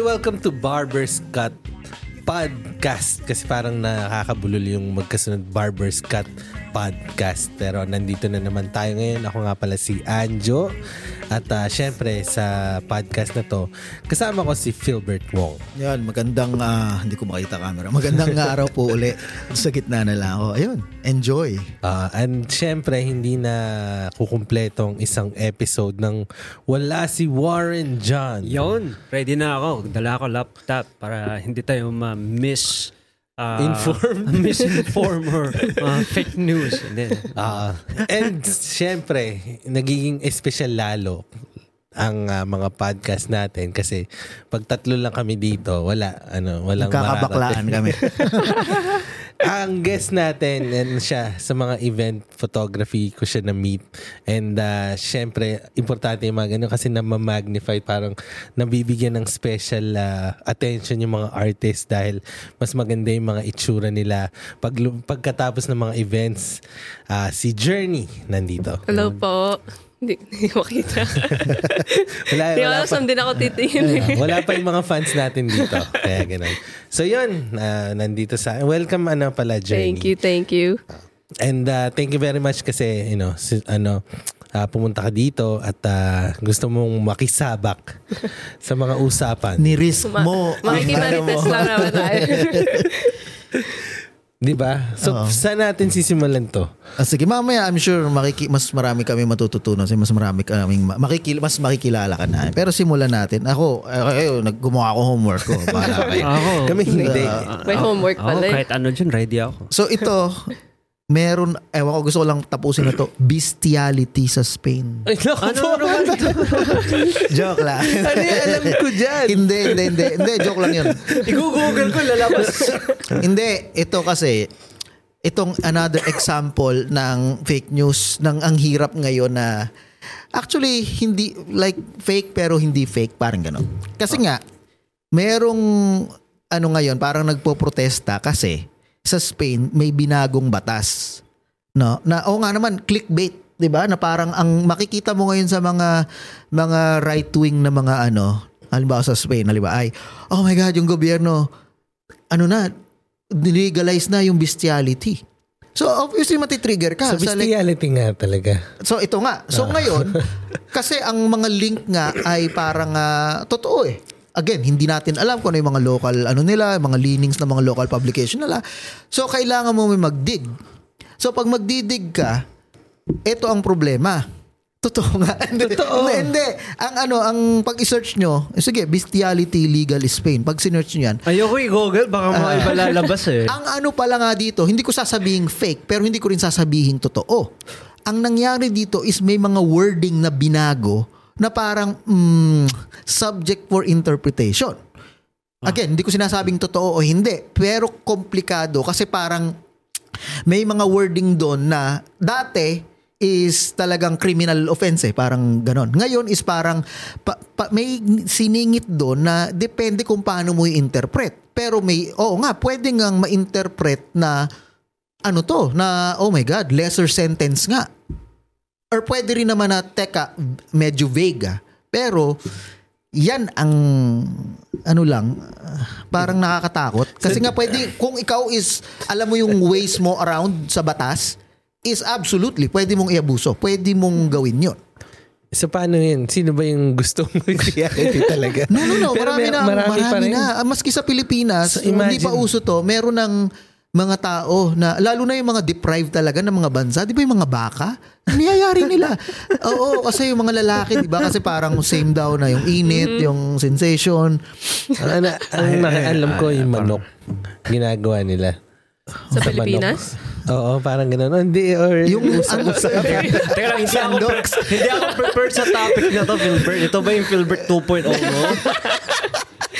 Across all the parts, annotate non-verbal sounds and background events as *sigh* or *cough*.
Hi, welcome to Barber's Cut Podcast. Kasi parang nakakabulol yung magkasunod Barber's Cut Podcast. Pero nandito na naman tayo ngayon. Ako nga pala si Anjo. At uh, syempre sa podcast na to, kasama ko si Philbert Wong. Yan, magandang, ah, hindi ko makita camera. Magandang *laughs* araw po uli. Sa gitna na lang ako. Ayun, enjoy. Uh, and syempre, hindi na kukumpletong isang episode ng wala si Warren John. Yon, ready na ako. Dala ko laptop para hindi tayo ma-miss uh, Informed. *laughs* misinform or uh, *laughs* fake news. Hindi. Ah, and syempre, nagiging espesyal lalo ang ah, mga podcast natin kasi pag tatlo lang kami dito, wala ano, walang Kakabaklaan mararating. kami. *laughs* ang guest natin and siya sa mga event photography ko siya na meet and uh, syempre importante yung mga ganun kasi na magnify parang nabibigyan ng special uh, attention yung mga artists dahil mas maganda yung mga itsura nila pag pagkatapos ng mga events. Uh, si Journey nandito. Hello po. Hindi, *laughs* hindi makita. *laughs* wala, Hindi wala saan din ako titingin. Ah, wala pa yung mga fans natin dito kaya ganun so yun uh, nandito sa welcome ano pala Journey Thank you, thank you. And uh, thank you very much kasi, you know, si, ano, uh, pumunta ka dito at uh, gusto mong makisabak *laughs* sa mga usapan. Ni-risk mo. ano Makikimarites lang naman tayo. Di ba? So, Oo. saan natin sisimulan to? Ah, sige, mamaya I'm sure makiki mas marami kami matututunan kasi mas marami kaming ma- makikil mas makikilala ka na. Pero simulan natin. Ako, eh, ayo, naggumawa ako homework ko. Bahala kayo. *laughs* Ako, Kami hindi. May homework ako, pala eh. kahit ano dyan, ready ako. So ito, *laughs* meron, ewan ko, gusto ko lang tapusin na to, bestiality sa Spain. Ay, naku Ano, po. ano, ano? *laughs* Joke lang. Ano yung alam ko dyan? hindi, hindi, hindi. Hindi, joke lang yun. I-google ko, lalabas. *laughs* hindi, ito kasi, itong another example ng fake news, ng ang hirap ngayon na actually hindi like fake pero hindi fake parang gano'n. Kasi nga merong ano ngayon parang nagpo-protesta kasi sa Spain may binagong batas. No, na o nga naman clickbait, 'di ba? Na parang ang makikita mo ngayon sa mga mga right wing na mga ano, halimbawa sa Spain, halimbawa ay, oh my god, yung gobyerno ano na, nilegalize na yung bestiality. So obviously matitrigger ka. Sa Sa like, bestiality nga talaga. so ito nga. So ngayon, kasi ang mga link nga ay parang ah, totoo eh. Again, hindi natin alam kung ano yung mga local ano nila, mga leanings ng mga local publication nila. So kailangan mo may magdig. So pag magdidig ka, ito ang problema. *laughs* Totoo nga. *laughs* Hindi, Totoo. Hindi, hindi. Ang ano, ang pag i-search nyo, eh, sige, bestiality legal Spain. Pag sinearch nyo yan, Ayoko i-google, baka mga iba lalabas eh. *laughs* ang ano pala nga dito, hindi ko sasabihin fake, pero hindi ko rin sasabihin totoo. Ang nangyari dito is may mga wording na binago na parang mm, subject for interpretation. Again, hindi ko sinasabing totoo o hindi, pero komplikado kasi parang may mga wording doon na dati is talagang criminal offense eh, parang ganon. Ngayon is parang pa, pa- may siningit doon na depende kung paano mo i-interpret. Pero may, oo nga, pwede ngang ma-interpret na ano to, na oh my God, lesser sentence nga. Or pwede rin naman na, teka, medyo vague ah. Pero, yan ang ano lang, parang nakakatakot. Kasi nga pwede, kung ikaw is, alam mo yung ways mo around sa batas, is absolutely, pwede mong iabuso. Pwede mong gawin yun. So, paano yun? Sino ba yung gusto mo *laughs* bestiality talaga? No, no, no. Pero Marami, may- na. marami Marami, pa rin. na. Ah, Maski sa Pilipinas, So, hindi imagine- pa uso to. Meron ng mga tao na, lalo na yung mga deprived talaga ng mga bansa. Di ba yung mga baka? Niyayari nila. *laughs* Oo, kasi yung mga lalaki, di ba? Kasi parang same daw na yung init, yung sensation. Ano, ang nakaalam ko yung manok. Ginagawa nila. Sa manok. Pilipinas? Oo, parang gano'n. Oh, Hindi, or Yung *laughs* ano, Teka lang, hindi ako, pre- hindi ako prepared sa topic na to, Philbert. Ito ba yung Philbert 2.0 mo?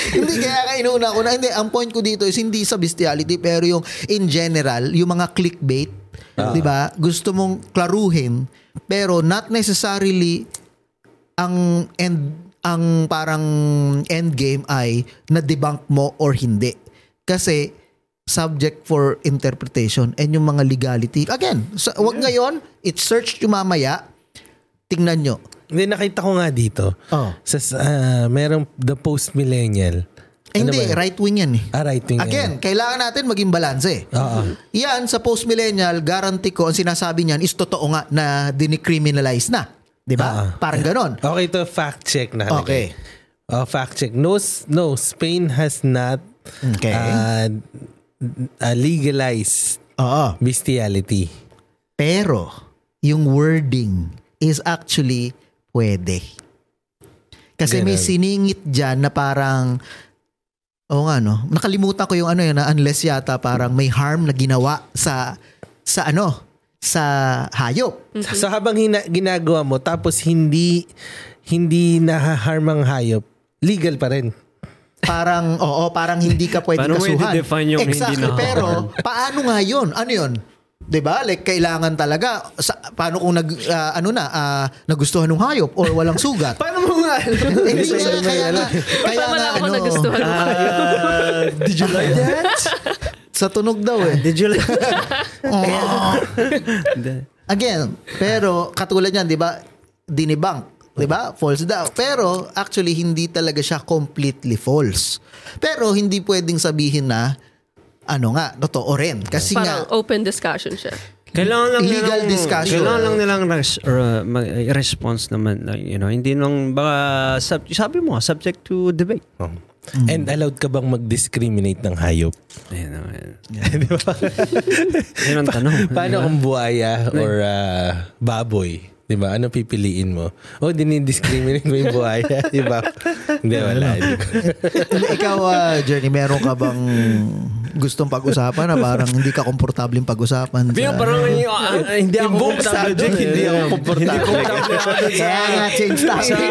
*laughs* hindi kaya ka inuuna ko na. Hindi, ang point ko dito is hindi sa bestiality, pero yung in general, yung mga clickbait, di ba? Gusto mong klaruhin, pero not necessarily ang end ang parang end game ay na debunk mo or hindi. Kasi subject for interpretation and yung mga legality. Again, sa, wag ngayon, it's search yung mamaya, tingnan nyo. Hindi, nakita ko nga dito. Oh. Sa, ah, merong the post-millennial. Eh, Ano hindi, ba yun? right wing yan eh. Ah, right wing. Again, kailangan natin maging balanse. Oo. Yan, sa post-millennial, guarantee ko, ang sinasabi niyan is totoo nga na dinicriminalize na. Di ba? Ah. Parang ganon. Okay, to fact check na. Okay. Oh, fact check. No, no, Spain has not Okay. uh, uh, legalized Oo. bestiality. Pero, yung wording is actually pwede. Kasi may Ganon. siningit dyan na parang, oo nga no, nakalimutan ko yung ano yun, na unless yata parang may harm na ginawa sa, sa ano, sa hayop. So habang hina- ginagawa mo tapos hindi hindi nahaharm ang hayop, legal pa rin. Parang, oo, parang hindi ka pwede Paano mo kasuhan. i-define yung hindi exactly, na- pero paano nga yun? Ano yun? 'Di ba? Like kailangan talaga sa, paano kung nag ah, ano na ah, nagustuhan ng hayop or walang sugat? *laughs* Paano mo nga? *laughs* Hindi nga, kaya nga, kaya nga, ako ano, nagustuhan mo. Ah, did you like that? sa tunog daw eh. Did you like Again, pero katulad yan, di ba, dinibank, di ba, false daw. Pero actually, hindi talaga siya completely false. Pero hindi pwedeng sabihin na, ano nga, totoo rin. Kasi Parang nga, open discussion siya. Kailangan lang Legal nilang, discussion. Kailangan lang nilang res, or, uh, response naman. Like, you know, hindi lang baka, sub, sabi mo, subject to debate. Oh. And allowed ka bang mag-discriminate ng hayop? Ayun naman. *laughs* Yun ang tanong. Paano kung buhaya or ah, baboy? Di ba? Ano pipiliin mo? O, dinidiscriminate mo yung buhaya? Di ba? Hindi, wala. *laughs* Hindi, ikaw, ah, Journey, meron ka bang gustong pag-usapan na parang hindi ka komportableng pag-usapan? Pero Sa... parang yung, ah, hindi ako komportable eh. hindi ako komportable. Sa, *laughs* Kaya nga, change sa topic.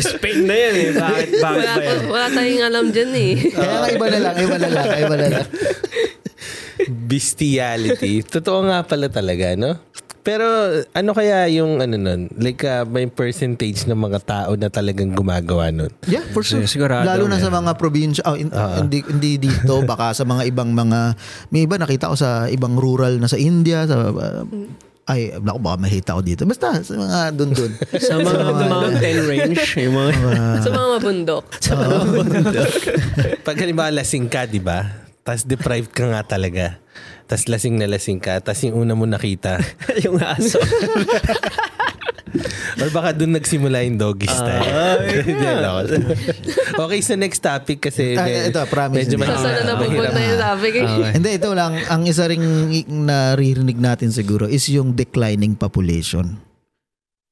Spain na yan eh. Bakit, bakit Wala, ba yan? pa- wala tayong alam dyan eh. Kaya nga, iba na lang, iba na lang, iba na lang. Bestiality. Totoo nga pala talaga, no? Pero ano kaya yung ano nun? Like uh, may percentage ng mga tao na talagang gumagawa nun? Yeah, for sure. Sigurado. Lalo na sa mga probinsya, oh, in- hindi, hindi dito, *laughs* baka sa mga ibang mga, may iba nakita ko sa ibang rural na sa India, sa, uh, ay, naku, baka mahita ko dito. Basta, sa mga dun-dun. *laughs* Sa mga mountain *laughs* range, yung mga... Sa mga mabundok. Pag halimbawa lasing ka, di ba? Tapos deprived ka nga talaga. Tapos lasing na lasing ka. Tapos yung una mo nakita. *laughs* yung aso. *laughs* Or baka doon nagsimula yung doggy style. *laughs* Hindi, lol. okay, so next topic kasi Ah, med- ito, promise, medyo hindi. mahirap. Sa sana na pupunta yung topic eh. Hindi, ito lang. Ang isa ring naririnig natin siguro is yung declining population.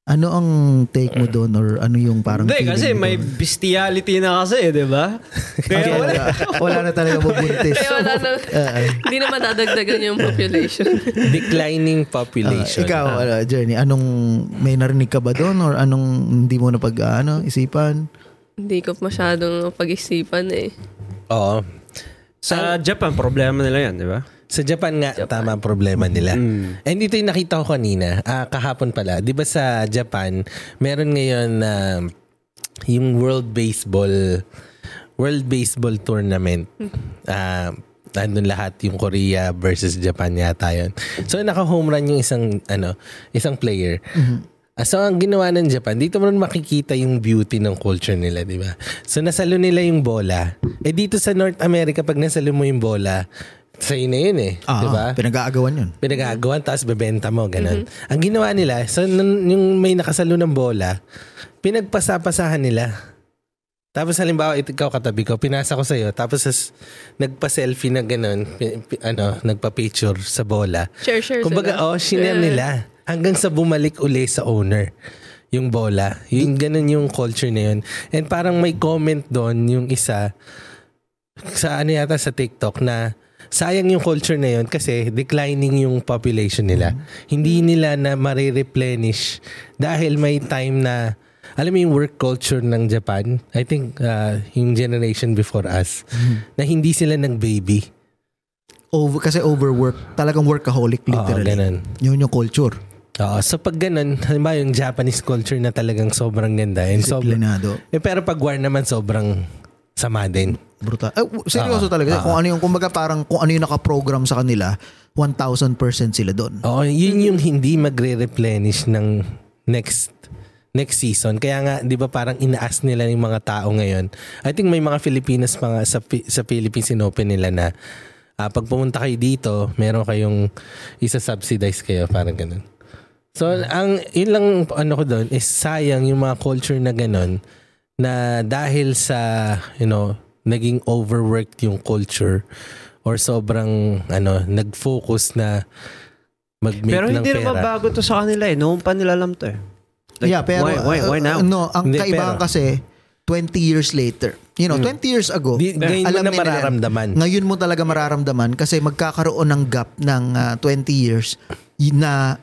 Ano ang take mo doon or ano yung parang Hindi, kasi mo may doon? bestiality na kasi, di ba? *laughs* Kaya Okay, wala. wala, wala na talaga bubuntis. Kaya wala na, *laughs* hindi na madadagdagan yung population. *laughs* Declining Ah, population. ikaw, ano, Journey, anong may narinig ka ba doon or anong hindi mo na pag ano, isipan? hindi ko masyadong pag-isipan eh. Oo. Sa Japan, problema nila yan, di ba? Sa Japan nga, tama ang problema nila. And ito yung nakita ko kanina, ah, kahapon pala. Di ba sa Japan, meron ngayon na yung World Baseball World Baseball Tournament. Ah, nandun lahat yung Korea versus Japan yata yun. So naka-home run yung isang ano, isang player. Ah, So ang ginawa ng Japan, dito mo rin makikita yung beauty ng culture nila, di ba? So nasalo nila yung bola. Eh dito sa North America, pag nasalo mo yung bola, sa'yo na yun eh. Ah, di ba? pinag-aagawan yun. Pinagagawan, tapos bebenta mo, ganun. Ang ginawa nila, so nun, yung may nakasalo ng bola, pinagpasapasahan nila. Tapos halimbawa, ikaw katabi ko, pinasa ko sa'yo, tapos as, nagpa-selfie na ganun, pi- pi- ano, nagpa-picture sa bola. Share-share Kumbaga, sila. oh, shiner Yeah. nila. Hanggang sa bumalik uli sa owner yung bola. Yung ganun yung culture na yun. And parang may comment doon yung isa sa ano yata sa TikTok na sayang yung culture na yun kasi declining yung population nila. Hindi nila na marireplenish dahil may time na alam mo yung work culture ng Japan, I think uh, yung generation before us, na hindi sila nag-baby. Over, kasi overwork. Talagang workaholic Oo, literally. ganun. Yun yung culture. Oo, so pag ganun, halimbawa yung Japanese culture na talagang sobrang ganda. And sobrang, Disiplinado. eh, pero pag war naman sobrang sama din. Brutal. Eh, seryoso Ah, talaga. ah. Kung ano yung, kumbaga parang kung ano yung nakaprogram sa kanila, 1,000% sila doon. Oo, yun yung hindi magre-replenish ng next next season. Kaya nga, di ba parang inaas nila yung mga tao ngayon. I think may mga Filipinas mga sa, sa Philippines inopen nila na ah, pag pumunta kayo dito, meron kayong isa-subsidize kayo, parang ganun. So, ang yun lang ano ko doon is sayang yung mga culture na ganun na dahil sa, you know, naging overworked yung culture or sobrang ano, nag-focus na mag-make Pero ng hindi pera. naman bago to sa kanila eh. Noon pa nila alam to eh. Like, yeah, pero why, why, why uh, now? no, ang Hindi, kaibahan pero- kasi 20 years later. You know, 20 years ago, Di- ngayon mo alam na nila yan. mararamdaman. Ngayon mo talaga mararamdaman kasi magkakaroon ng gap ng ah, 20 years y- na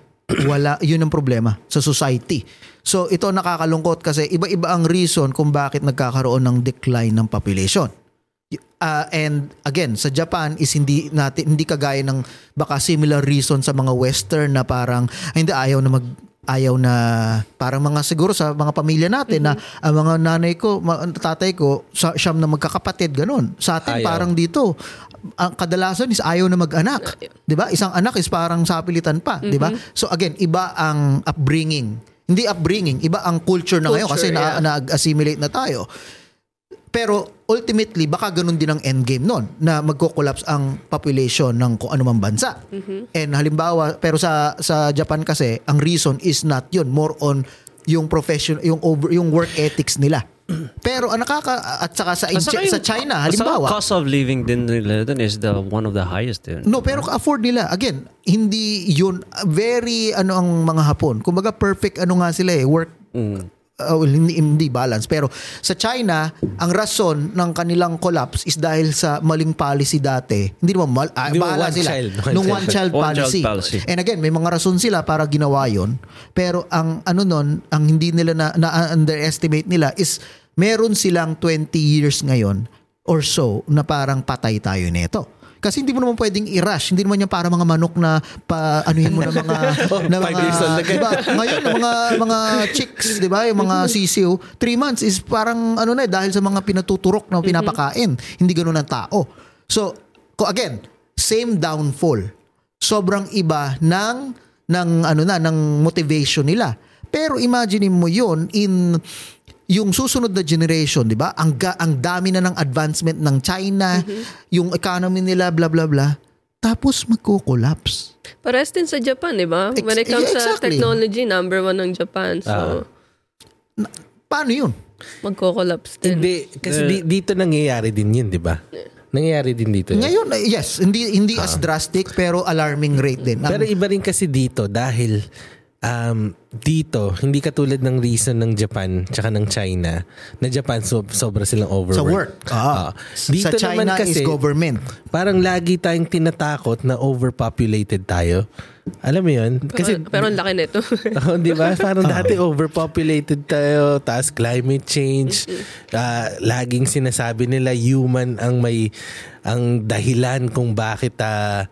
wala, yun ang problema sa society. So ito nakakalungkot kasi iba-iba ang reason kung bakit nagkakaroon ng decline ng population. Ah, and again, sa Japan is hindi natin hindi kagaya ng baka similar reason sa mga western na parang "Ay, hindi ayaw na mag ayaw na parang mga siguro sa mga pamilya natin na ang mga nanay ko, ma- tatay ko, sa, siyam na magkakapatid ganun. Sa atin Ayaw. parang dito ang kadalasan is ayaw na mag-anak. 'Di ba? Isang anak is parang sapilitan pa, 'di ba? So again, iba ang upbringing. Hindi upbringing, iba ang culture na ngayon kasi Culture, na, yeah. nag-assimilate na tayo. Pero ultimately, baka ganun din ang endgame nun na magko-collapse ang population ng kung anumang bansa. And halimbawa, pero sa sa Japan kasi, ang reason is not yun. More on yung profession, yung over, yung work ethics nila. *clears throat* Pero ang nakaka at saka sa, saka sa China halimbawa, cost of living din nila dun is the one of the highest din. No, pero afford nila. Again, hindi yun very ano ang mga Hapon. Kumbaga perfect ano nga sila eh, work Mm. uh, well, hindi, hindi balance. Pero sa China, ang rason ng kanilang collapse is dahil sa maling policy dati. Hindi naman mal, ah, Hindi mo, bahala one sila. child, one Nung child. one child One child policy. policy. And again, may mga rason sila para ginawa yon. Pero ang ano nun, ang hindi nila na, na underestimate nila is meron silang 20 years ngayon or so na parang patay tayo nito. Kasi hindi mo naman pwedeng i-rush. Hindi naman yan para mga manok na pa anuhin mo na mga *laughs* na mga years old diba? Ngayon yung mga mga chicks, 'di ba? Yung mga sisiw, three months is parang ano na eh, dahil sa mga pinatuturok na pinapakain. Hindi ganoon ang tao. So, ko again, same downfall. Sobrang iba ng ng ano na ng motivation nila. Pero imagine mo 'yon in yung susunod na generation, 'di ba? Ang ga- ang dami na ng advancement ng China, yung economy nila bla bla bla. Tapos magko-collapse. Pares din sa Japan, di ba? Ex- When it comes yeah, sa exactly. technology, number one ng Japan. So, Paano 'yun? magko-collapse din. Hindi, kasi di- dito nangyayari din yun, di ba? Nangyayari din dito. yun. Ngayon, eh, yes, hindi hindi as drastic pero alarming rate din. Pero iba rin kasi dito dahil um, dito, hindi katulad ng reason ng Japan tsaka ng China, na Japan so, sobra silang overworked. sa work. Ah. Ah. Dito sa China naman kasi, is government. parang lagi tayong tinatakot na overpopulated tayo. Alam mo yun? Kasi, pero, pero ang laki nito. *laughs* Oh, di ba? Parang dati overpopulated tayo, taas climate change. ah, laging sinasabi nila human ang may ang dahilan kung bakit ah,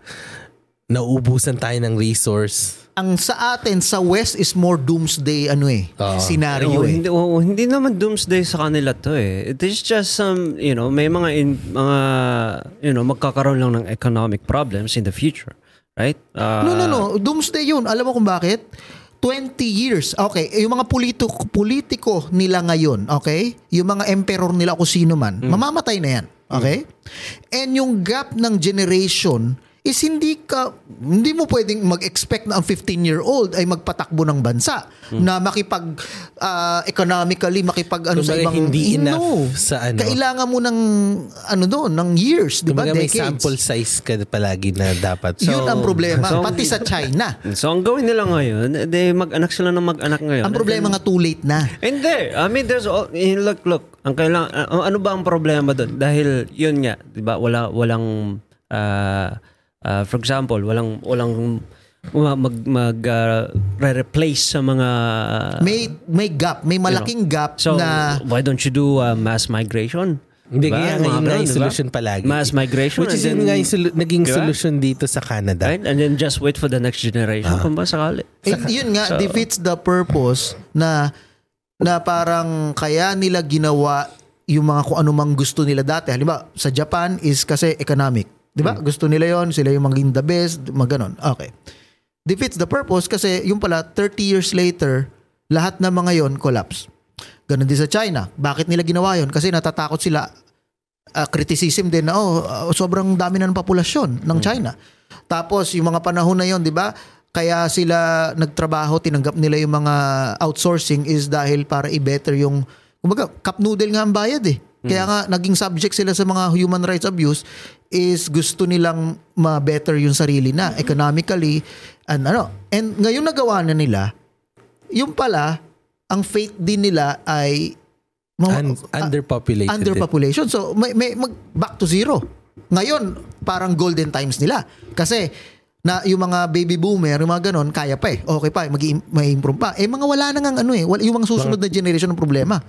nauubusan tayo ng resource. Ang sa atin sa West is more doomsday ano eh, Oo. scenario Oo, eh. hindi, oo, hindi naman doomsday sa kanila to eh. It is just some, you know, may mga, in, mga you know, magkakaroon lang ng economic problems in the future. Right? Uh, No, no, no. Doomsday yun. Alam mo kung bakit? 20 years. Okay, yung mga politiko, politiko nila ngayon, okay? Yung mga emperor nila kung sino man, mamamatay na yan. Okay? And yung gap ng generation is hindi ka hindi mo pwedeng mag-expect na ang 15-year-old ay magpatakbo ng bansa na makipag ah, economically makipag ano sa ibang hindi No. enough sa ano. Kailangan mo ng ano doon, ng years, 'di ba? Kumbaga may Decades. sample size ka palagi na dapat. So, Yun ang problema, so- pati sa China. *laughs* So, ang gawin nila ngayon, de mag-anak sila ng mag-anak ngayon. Ang problema nga too late na. Hindi. I mean, there's all, eh, look, look. Ang kailangan, uh, ano ba ang problema doon? Dahil yun nga, 'di ba? Wala walang uh, uh, for example, walang walang ma- mag mag uh, re-replace sa mga May may gap, may malaking gap So, na why don't you do uh, mass migration? Hindi, Diba? kaya Mga nga yun nga ganun, yung diba? solution palagi. Mass migration. Which is and yun then- nga yung solu- naging Diba? solution dito sa Canada. Right? And then just wait for the next generation kung ba sakali. eh, yun nga So- defeats the purpose na na parang kaya nila ginawa yung mga kung anumang gusto nila dati. Halimbawa, sa Japan is kasi economic. 'Di ba? Gusto nila yon sila yung maging the best, mga ganon. Okay. Defeats the purpose kasi yung pala 30 years later lahat ng mga yon collapse. Ganon din sa China. Bakit nila ginawa yon? Kasi natatakot sila uh, criticism din na oh, uh, sobrang dami na ng populasyon ng China. Tapos yung mga panahon na yon, 'di ba? Kaya sila nagtrabaho, tinanggap nila yung mga outsourcing is dahil para i-better yung kumbaga cup noodle nga ang bayad eh. Kaya nga naging subject sila sa mga human rights abuse is gusto nilang ma-better yung sarili na economically and ano. And ngayon nagawa na nila, yung pala ang fate din nila ay Un- underpopulated. underpopulation. So may, may mag back to zero. Ngayon, parang golden times nila. Kasi na yung mga baby boomer, yung mga ganon, kaya pa eh. Okay pa, mag may improve pa. Eh mga wala nang ang ano eh, yung mga susunod na generation ng problema.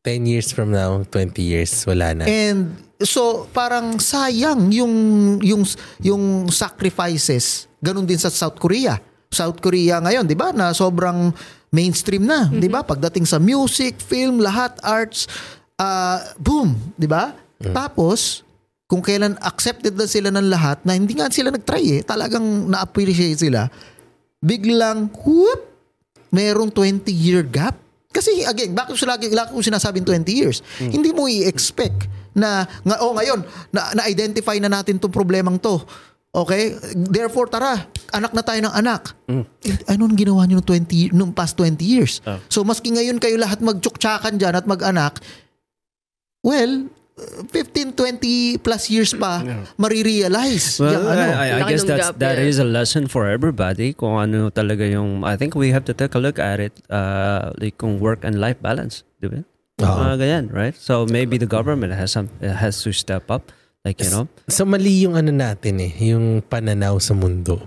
10 years from now, 20 years, wala na. And so parang sayang yung yung yung sacrifices. Ganun din sa South Korea. South Korea ngayon, 'di ba? Na sobrang mainstream na, 'di ba? Pagdating sa music, film, lahat arts, ah, boom, 'di ba? Tapos kung kailan accepted na sila ng lahat na hindi nga sila nag-try eh, talagang na-appreciate sila, biglang whoop, merong 20 year gap. Kasi again, bakit ko lagi, lagi ko sinasabing 20 years? Hindi mo i-expect na, nga, oh ngayon, na, na-identify na natin tong problemang to. Okay? Therefore, tara, anak na tayo ng anak. Eh, ano nang ginawa nyo nung, 20, nung past 20 years? So, maski ngayon kayo lahat magtsuktsakan dyan at mag-anak, well, 15, 20 plus years pa, marirealize. Well, yung ano. I, I, I guess that's that is a lesson for everybody. Kung ano talaga yung, I think we have to take a look at it, uh, like kung work and life balance, di ba? Oo. Mga ganyan, right? So maybe the government has some has to step up, like you know. So mali yung ano natin eh, yung pananaw sa mundo.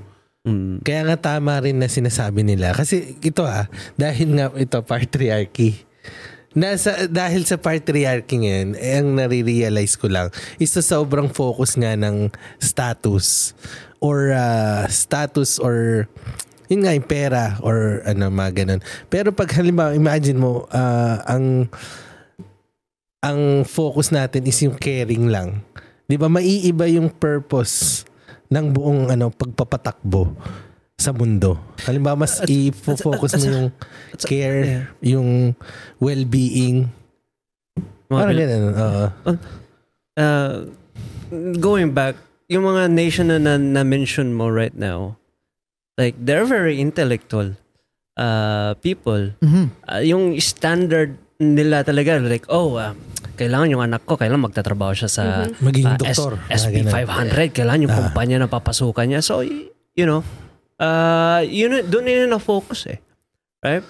Mm. Kaya nga tama rin na sinasabi nila. Kasi ito ah, dahil nga ito patriarchy. Nasa, dahil sa patriarchy ngayon, eh, ang nare-realize ko lang is sa sobrang focus nga ng status or ah, status or yun nga yung pera or ano mga ganun. Pero pag halimbawa, imagine mo, ah, ang ang focus natin is yung caring lang. 'Di ba? Maiiba yung purpose ng buong ano pagpapatakbo sa mundo. Halimbawa, mas i-focus mo yung care, yung well-being. Mga Parang ganun. Oo. uh, going back, yung mga nation na, na, na mention mo right now, like they're very intellectual uh, people. Mhm. Uh, yung standard nila talaga, like, oh, uh, kailangan yung anak ko, kailangan magtatrabaho siya sa Maging uh, doktor. S- SP 500, kailangan yung kumpanya na papasukan niya. So, y- you know, uh, yun, doon yun na focus eh. Right?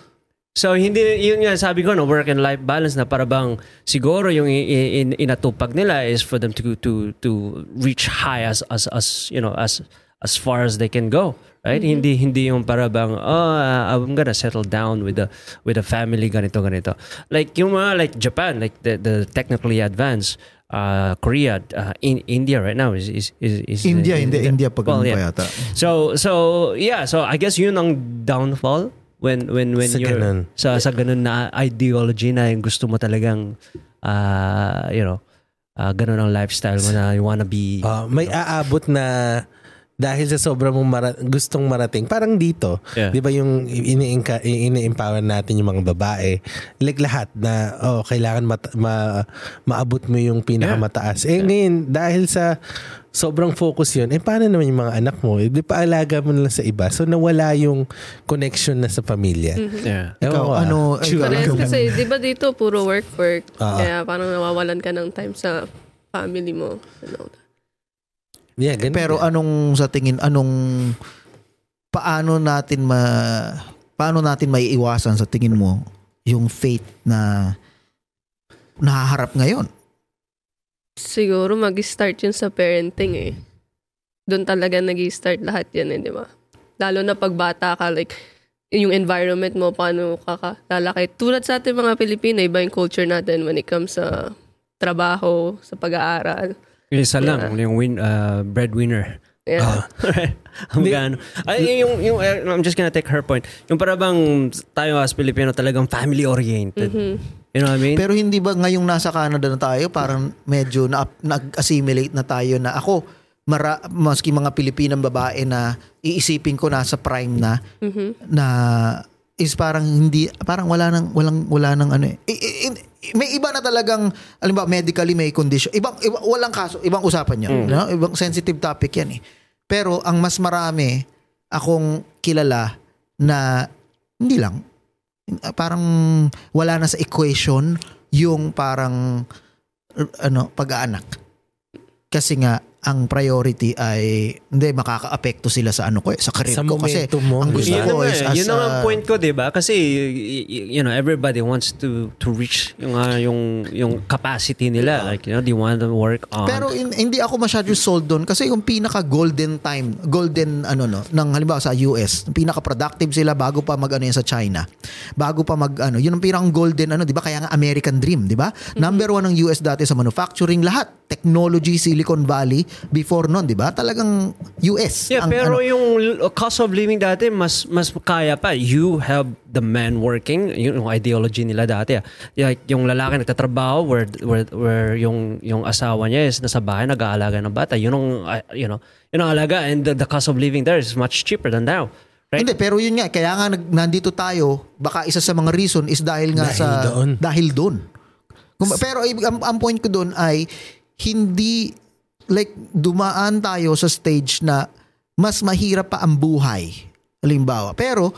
So, hindi, yun nga sabi ko, no, work and life balance na para bang siguro yung i- i- in, inatupag nila is for them to to to reach high as as as you know as as far as they can go right hindi hindi yung para bang oh uh, I'm gonna settle down with the with a family ganito ganito like yung mga like Japan like the the technically advanced uh, Korea uh, in India right now is is is, is India, hindi. India pag Well, yeah. yata. So so yeah, so I guess yun ang downfall when when when Sa you're ganun. sa sa ganun na ideology na yung gusto mo talagang uh, you know, uh, ganun ang lifestyle mo na you wanna be Ah, may aabot na dahil sa sobrang mong mara- gustong marating parang dito Yeah. 'di ba yung ini-empower natin yung mga babae like lahat na oh kailangan mat- ma- maabot mo yung pinakamataas eh ngayon dahil sa sobrang focus yun eh paano naman yung mga anak mo eh, di pa alaga mo na lang sa iba so nawala yung connection na sa pamilya yeah. Ewan Ikaw, ko, ah. ano, Sure. ikaw, Parehas ikaw, kasi, di ba dito, puro work, work. Ah. Kaya parang nawawalan ka ng time sa family mo. Ano. Yeah ganun Pero yan. anong sa tingin anong paano natin ma paano natin maiiwasan sa tingin mo yung fate na nahaharap ngayon? Siguro mag-start yun sa parenting eh. Doon talaga nag start lahat yan eh, di ba? Lalo na pag bata ka, like, yung environment mo, paano ka ka- lalaki. Tulad sa ating mga Pilipino, iba yung culture natin when it comes sa trabaho, sa pag-aaral. Isa lang yung win uh, breadwinner. Yeah. *laughs* Ang gaano. Ay, yung, yung, uh, I'm just gonna take her point. Yung para bang tayo as Pilipino talagang family-oriented. You know what I mean? Pero hindi ba ngayong nasa Canada na tayo, parang medyo na, nag-assimilate na tayo na ako, mara, maski mga Pilipinang babae na iisipin ko nasa prime na, na is parang hindi parang wala nang walang wala nang ano eh. I- i- i- may iba na talagang alam ba medically may condition. Ibang, iba, walang kaso, ibang usapan 'yan, no? Ibang sensitive topic 'yan eh. Pero ang mas marami akong kilala na hindi lang parang wala na sa equation yung parang ano pag-aanak. Kasi nga ang priority ay hindi makakaapekto sila sa ano ko eh, sa career Sa ko kasi mo, ang di gusto ba? Yun ko is nga, as yun ang point ko, 'di ba? Kasi y- y- you know, everybody wants to to reach yung ah, yung yung capacity nila. Like, you know, they want to work on Pero in- hindi ako masyado sold doon kasi yung pinaka golden time, golden ano no, ng halimbawa sa US, yung pinaka productive sila bago pa mag ano yan sa China. Bago pa mag ano, yun ang pinaka golden ano, 'di ba? Kaya nga American dream, 'di ba? Number one ng US dati sa manufacturing lahat, technology Silicon Valley before noon, 'di ba? Talagang US. Yeah, ang, pero ano, yung cost of living dati mas mas kaya pa. You have the man working, yun yung ideology nila dati. ah. Like, yung lalaki nagtatrabaho where where where yung yung asawa niya is nasa bahay nag-aalaga ng bata. Yun ang uh, you know, yun ang alaga and the, the cost of living there is much cheaper than now. Right? Hindi, pero yun nga, kaya nga nag, nandito tayo, baka isa sa mga reason is dahil nga Dahil sa doon. dahil doon. Kung- Pero ang, ang point ko doon ay hindi like dumaan tayo sa stage na mas mahirap pa ang buhay. Halimbawa. Pero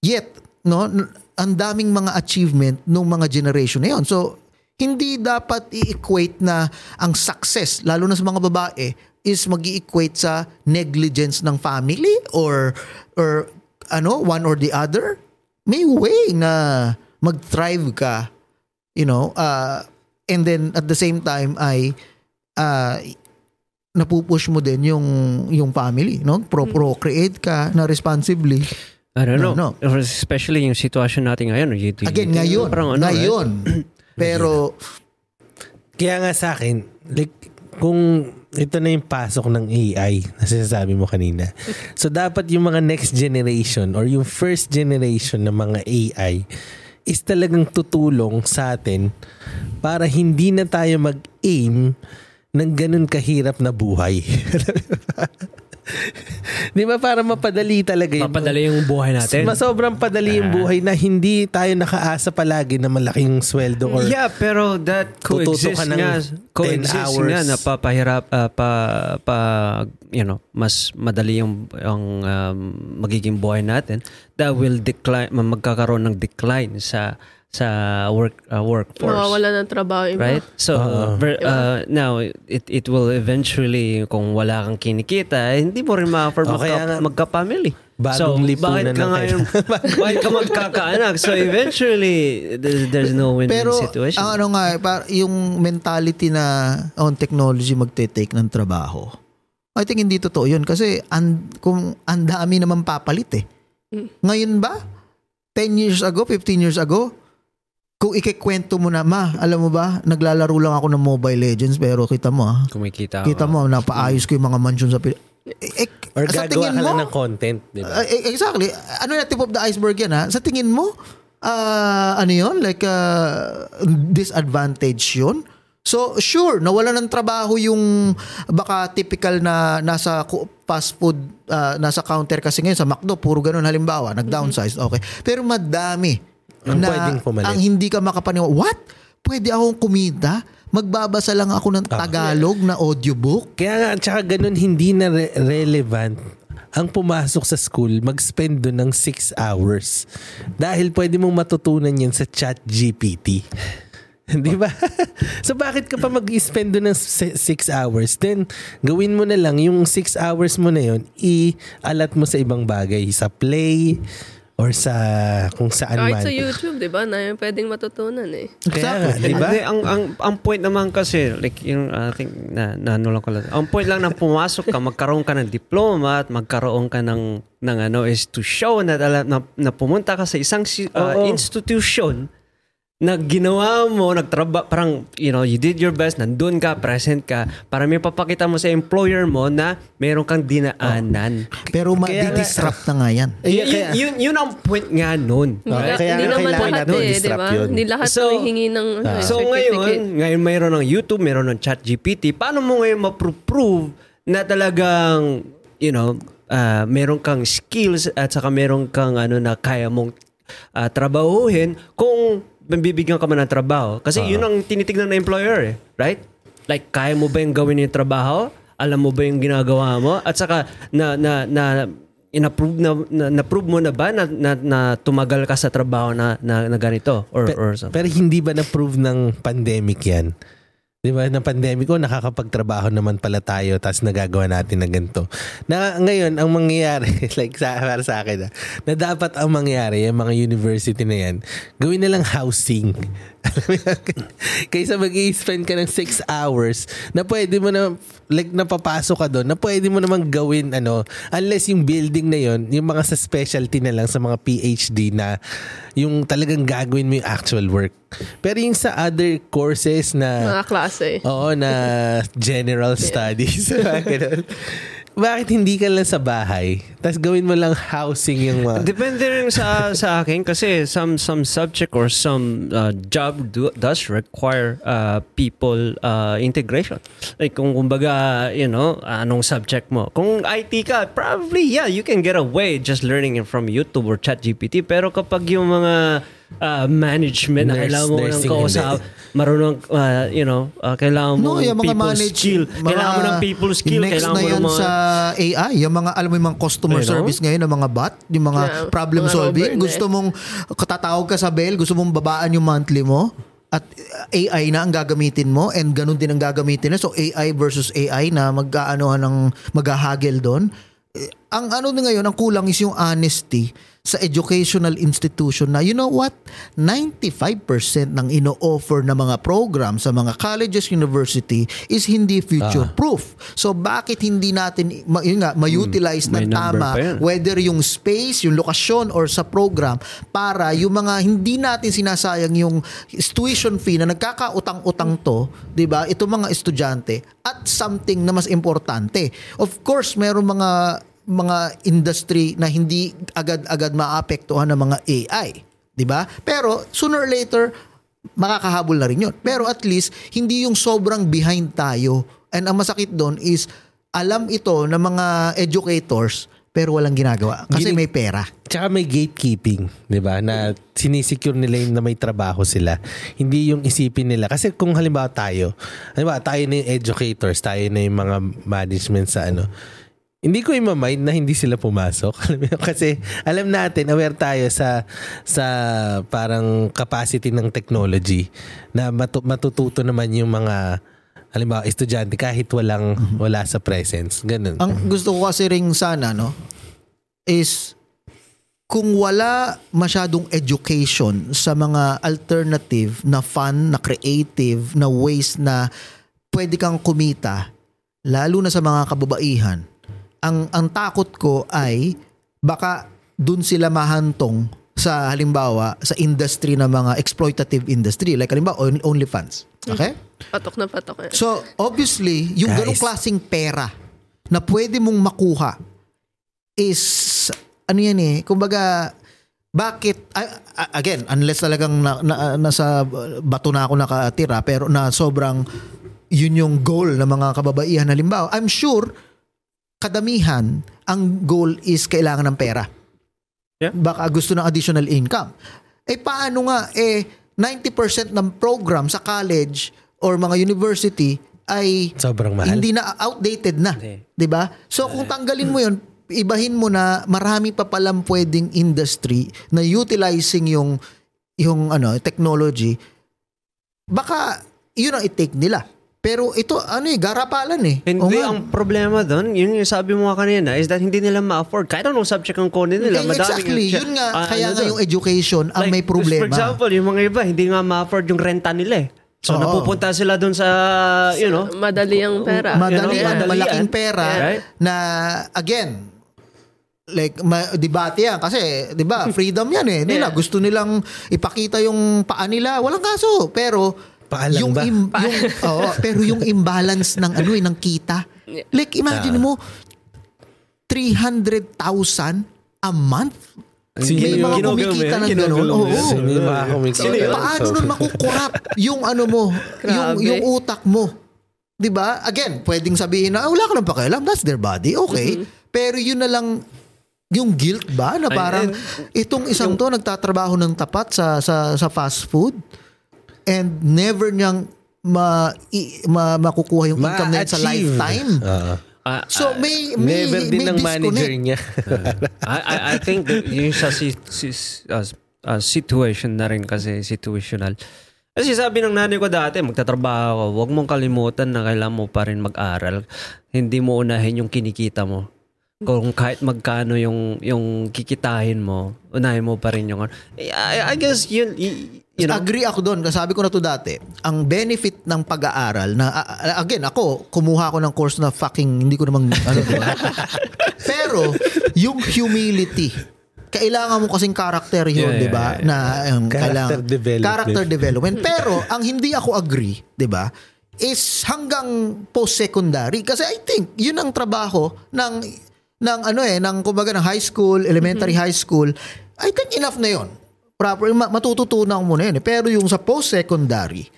yet, no, ang daming mga achievement ng mga generation na yun. So, hindi dapat i-equate na ang success, lalo na sa mga babae, is mag equate sa negligence ng family or or ano, one or the other. May way na mag-thrive ka, you know, uh, and then at the same time ay uh, napupush mo din yung yung family, no? Pro procreate ka na responsibly. I don't No, know. no. Especially yung sitwasyon natin ngayon. You, you- Again, ngayon, parang ano, right? ngayon. *clears throat* Pero Kaya nga sa akin, like, kung ito na yung pasok ng AI na sinasabi mo kanina. So, dapat yung mga next generation or yung first generation ng mga AI is talagang tutulong sa atin para hindi na tayo mag-aim ng ganun kahirap na buhay. *laughs* Di ba? Para mapadali talaga yung Mapadali yung buhay natin. Mas sobrang padali yung buhay na hindi tayo nakaasa palagi na malaking sweldo or yeah, pero that coexist ka ng nga. 10 Coexist hours. nga na papahirap, ah, pa, pa, you know, mas madali yung, yung um, magiging buhay natin that will decline, magkakaroon ng decline sa sa work uh, workforce. Mawawala ng trabaho yung Right? So, Oo. ver- uh, now, it it will eventually, kung wala kang kinikita, eh, hindi mo rin ma-afford O, kaya nga, magka, magka-family. bagong so, bakit ka ngayon, *laughs* bakit ka magkakaanak? So, eventually, there's, there's no win-win pero situation. ang ano nga, par, yung mentality na on technology magte-take ng trabaho. I think hindi totoo yun kasi an, kung ang dami naman papalit eh. Ngayon ba? 10 years ago, 15 years ago, kung ikikwento mo na, ma, alam mo ba, naglalaro lang ako ng Mobile Legends pero kita mo ah, Kumikita kita mo, napaayos ko yung mga mansion sa Pil- eh, eh, or sa gagawa tingin ka mo, lang ng content. Di ba? Uh, eh, exactly. Ano na tip of the iceberg yan ha? Sa tingin mo, ah, ano yun? Like, uh, disadvantage yun? So, sure, nawala ng trabaho yung baka typical na nasa fast food, ah, nasa counter kasi ngayon sa McDo, puro ganun halimbawa, nag-downsize, okay. Pero madami Ang na pwedeng pumalit. ang hindi ka makapaniwala. What? Pwede akong kumita? Magbabasa lang ako ng Tagalog na audiobook? Kaya nga, tsaka ganun, hindi na re- relevant ang pumasok sa school, mag-spend doon ng 6 hours. Dahil pwede mong matutunan yan sa chat GPT. *laughs* Di ba? *laughs* so bakit ka pa mag-spend doon ng 6 hours? Then, gawin mo na lang yung 6 hours mo na yun, i-alat mo sa ibang bagay. Sa play, or sa kung saan Kahit man. sa YouTube, di ba? Na yung pwedeng matutunan eh. Kaya nga, Exactly. di ba? Ang, ang, ang point naman kasi, like, yung, I think, na, na ano lang ko lang. Ang point lang na pumasok ka, magkaroon ka ng diploma at magkaroon ka ng, ng ano, is to show na, na, na, na pumunta ka sa isang si- uh, Oo. institution na ginawa mo, nagtraba, parang, you know, you did your best, nandun ka, present ka, para may papakita mo sa employer mo na meron kang dinaanan. Pero Kaya nga- ma-disrupt na nga yan. Eh, yun, kaya- yun, yun ang point nga nun. Okay, la- kaya hindi naman lahat natin eh, di disrupt ba? yun. Hindi lahat So- humihingi ng eh, So ngayon, ngayon mayroon ng YouTube, mayroon ng chat GPT. Paano mo ngayon ma-prove na talagang, you know, ah, meron kang skills at saka meron kang ano na kaya mong ah, trabahuhin kung bibigyan ka man ng trabaho. Kasi yun ang tinitignan ng employer eh. Right? Like, kaya mo ba yung gawin yung trabaho? Alam mo ba yung ginagawa mo? At saka, na, na, na, inapprove na, na, na-prove mo na ba na, na, na tumagal ka sa trabaho na, na, na ganito? Or, Pe- or something? Pero hindi ba na-prove ng pandemic yan? Di ba? Ng pandemic, oh, nakakapagtrabaho naman pala tayo tapos nagagawa natin na ganito. Na ngayon, ang mangyayari, *laughs* like sa, para sa akin, ah, na dapat ang mangyayari, yung mga university na yan, gawin na lang housing. *laughs* Kaysa mag spend ka ng 6 hours na pwede mo na, like napapasok ka doon, na pwede mo namang gawin, ano, unless yung building na yon yung mga sa specialty na lang, sa mga PhD na, yung talagang gagawin mo yung actual work. Pero yung sa other courses na, Mga klase. oo, na general *laughs* studies, *laughs* bakit hindi ka lang sa bahay? Tapos gawin mo lang housing yung mga... Depende rin sa sa akin kasi some some subject or some uh, job do, does require uh, people uh, integration. Like kung kumbaga, you know, anong subject mo. Kung IT ka, probably yeah, you can get away just learning it from YouTube or ChatGPT. Pero kapag yung mga uh, management na Nurse- kailangan mo ng kausap, marunong, uh, you know, uh, kailangan mo No, yung mga people manage, skill. mga- Kailangan mo ng people skill. Next kailangan na mo yan ng mga... sa AI, yung mga, alam mo yung mga customer You know? service ngayon, ng mga bot, yung mga Yeah, problem mga solving. Robert Gusto mong, katatawag ka sa bell, gusto mong babaan yung monthly mo, at AI na ang gagamitin mo and ganun din ang gagamitin na. So AI versus AI na mag-aanohan ng maghahagel doon. Ang ano na ngayon, ang kulang is yung honesty sa educational institution na you know what 95% ng ino-offer na mga program sa mga colleges university is hindi future proof so bakit hindi natin yun nga ma-utilize may ng tama whether yung space, yung lokasyon or sa program para yung mga hindi natin sinasayang yung tuition fee na nagkakautang-utang to, 'di ba? Ito mga estudyante at something na mas importante. Of course, meron mga mga industry na hindi agad-agad maapektuhan ng mga AI, 'di ba? Pero sooner or later makakahabol na rin yun. Pero at least, hindi yung sobrang behind tayo. And ang masakit doon is, alam ito ng mga educators, pero walang ginagawa. Kasi may pera. Tsaka may gatekeeping, 'di ba? Na sinisecure nila yung na may trabaho sila. Hindi yung isipin nila kasi kung halimbawa tayo, halimbawa tayo na yung educators, tayo na yung mga management sa ano. Hindi ko ima-mind na hindi sila pumasok. *laughs* Alam mo yun? kasi alam natin, aware tayo sa sa parang capacity ng technology na matu- matututo naman yung mga halimbawa estudyante kahit walang wala sa presence. Ganun. Ang gusto ko kasi ring sana, no, is kung wala masyadong education sa mga alternative na fun, na creative, na ways na pwede kang kumita, lalo na sa mga kababaihan, ang ang takot ko ay baka dun sila mahantong sa halimbawa sa industry na mga exploitative industry like halimbawa on- OnlyFans. Okay? Patok na patok. yan. So, obviously, yung Guys. ganong klaseng pera na pwede mong makuha is, ano yan eh, kumbaga, bakit, again, unless talagang na, na- nasa bato na ako nakatira, pero na sobrang, yun yung goal ng mga kababaihan. Halimbawa, I'm sure, kadamihan, ang goal is kailangan ng pera. Yeah. Baka gusto ng additional income. Eh paano nga, eh 90% ng program sa college or mga university ay Sobrang mahal. hindi na outdated na, Hindi. 'di ba? So kung tanggalin mo 'yon, ibahin mo na marami pa palang pwedeng industry na utilizing yung yung ano, technology. Baka yun ang i-take nila. Pero ito ano eh, garapalan eh. Hindi, ang problema doon, yun yung sabi mo nga kanina, is that hindi nila ma-afford. Kahit anong subject ang kunin nila. Eh, madaming- exactly. Yun nga, Ah, kaya ano nga doon? yung education ang Like, may problema. For example, yung mga iba, hindi nga ma-afford yung renta nila eh. So, Oo. napupunta sila doon sa, you know, Madali ang pera. madali You know, madalian. malaking pera Right? na again like ma- debate yan kasi 'di ba freedom yan eh nila Yeah. gusto nilang ipakita yung paa nila walang kaso pero Paa lang yung, ba? im- yung oo, pero yung imbalance ng ano eh ng kita like imagine mo 300,000 a month Sino may yung- mga kumikita ng gano'n. Oo. yung mga kumikita? Paano nun makukurap yung ano mo, yung, yung utak mo? 'Di ba? Again, pwedeng sabihin na, "Ah, wala ka nang pakialam, that's their body. Okay. Pero yun na lang yung guilt ba na Ay, parang itong isang to nagtatrabaho ng tapat sa sa sa fast food and never niyang ma, i, ma makukuha yung income na yun sa lifetime. Oo. Ah, So may may Never din may ng manager niya. *laughs* I, I, I think that yung sa si, si, uh, uh, situation na rin kasi situational. Kasi sabi ng nanay ko dati, magtatrabaho ka, huwag mong kalimutan na kailangan mo pa rin mag-aral. Hindi mo unahin yung kinikita mo. Kung kahit magkano yung yung kikitahin mo, unahin mo pa rin yung ano. I, I guess yun, y- you know, Agree ako doon. Sabi ko na to dati, ang benefit ng pag-aaral na a- again ako kumuha ako ng course na fucking hindi ko namang *laughs* ano diba? Pero yung humility kailangan mo kasing character yun, Yeah, 'di ba? yeah, yeah. Na um, Character kailangan development. character development. Pero ang hindi ako agree, 'di ba? is hanggang post-secondary kasi I think yun ang trabaho ng ng ano eh ng kumbaga ng high school, elementary high school. I think enough na 'yon. Proper ma- matututunan mo na yun eh. Pero yung sa post-secondary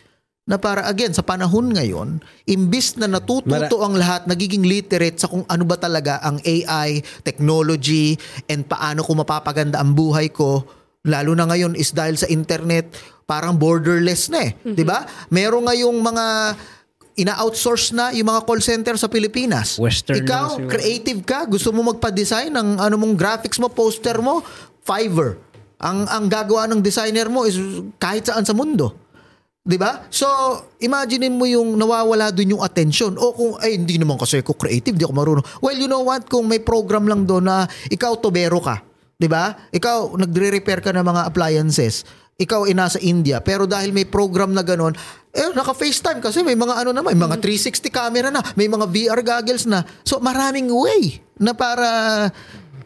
na para again sa panahon ngayon, imbis na natututo ang lahat, nagiging literate sa kung ano ba talaga ang AI, technology, and paano ko mapapaganda ang buhay ko, lalo na ngayon is dahil sa internet, parang borderless na eh. 'Di ba? Meron ngayong mga ina-outsource na yung mga call center sa Pilipinas. Western Ikaw, creative ka, gusto mo magpa-design ng ano mong graphics mo, poster mo, Fiverr. Ang ang gagawa ng designer mo is kahit saan sa mundo. 'Di ba? So, imagine mo yung nawawala dun yung attention. O kung ay hindi naman kasi ako creative, di ako marunong. Well, you know what? Kung may program lang doon na ikaw tobero ka, 'di ba? Ikaw nagre-repair ka ng mga appliances. Ikaw ay nasa India, pero dahil may program na ganon, eh, naka-FaceTime kasi may mga ano naman, may mga 360 camera na, may mga VR goggles na. So, maraming way na para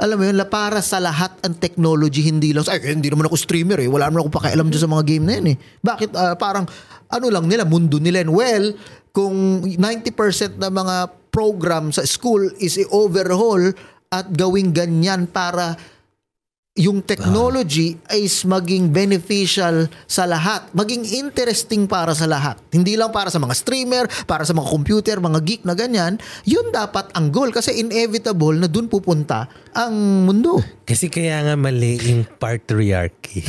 alam mo yun, para sa lahat ang technology, hindi lang, ay, hindi naman ako streamer eh, wala naman ako pakialam dyan sa mga game na yun eh. Bakit ah, parang, ano lang nila, mundo nila yun. Well, kung 90% na mga program sa school is i-overhaul at gawing ganyan para yung technology is maging beneficial sa lahat, maging interesting para sa lahat. Hindi lang para sa mga streamer, para sa mga computer, mga geek na ganyan. Yun dapat ang goal kasi inevitable na dun pupunta ang mundo. Kasi kaya nga mali yung patriarchy.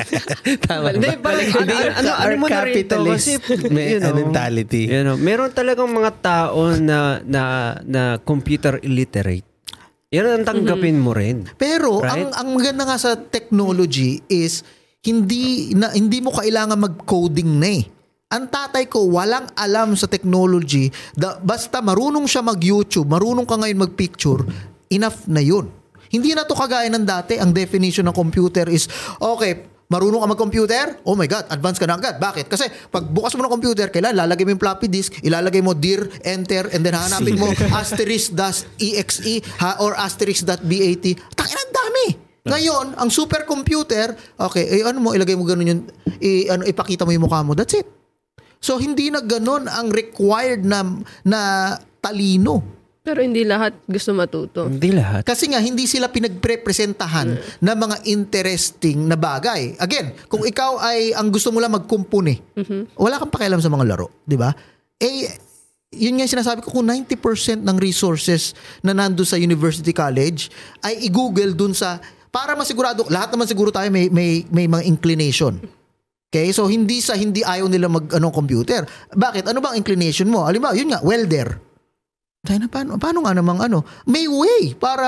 *laughs* Tama Hindi, ba? parang ano, ano, ano, Our mo na rito kasi, you know, mentality. You know, meron talagang mga tao na, na, na computer illiterate. Yan ang tanggapin mo rin. Pero Right? ang ang maganda nga sa technology is hindi na hindi mo kailangan mag-coding na eh. Ang tatay ko walang alam sa technology. Da, basta marunong siya mag-YouTube, marunong ka ngayon mag-picture, enough na yun. Hindi na to kagaya ng dati. Ang definition ng computer is, okay, marunong ka mag-computer? Oh my God, advance ka na agad. Bakit? Kasi pag bukas mo ng computer, kailan lalagay mo yung floppy disk, ilalagay mo dir, enter, and then hanapin mo *laughs* asterisk dash exe ha, or asterisk dot bat. Tangin ang dami. Ngayon, ang supercomputer, okay, eh, ano mo, ilagay mo ganun yung, i, ano, ipakita mo yung mukha mo. That's it. So, hindi na ganun ang required na, na talino. Pero hindi lahat gusto matuto. Hindi lahat. Kasi nga, hindi sila pinagprepresentahan na mga interesting na bagay. Again, kung ikaw ay ang gusto mo lang magkumpuni, wala kang pakialam sa mga laro. Di ba? Eh, yun nga sinasabi ko, kung 90% ng resources na nando sa university college ay i-google dun sa, para masigurado, lahat naman siguro tayo may, may, may mga inclination. Okay? So, hindi sa hindi ayaw nila mag ano, computer. Bakit? Ano bang inclination mo? Halimbawa, yun nga, welder. Tayo na, paano, paano nga namang ano? May way para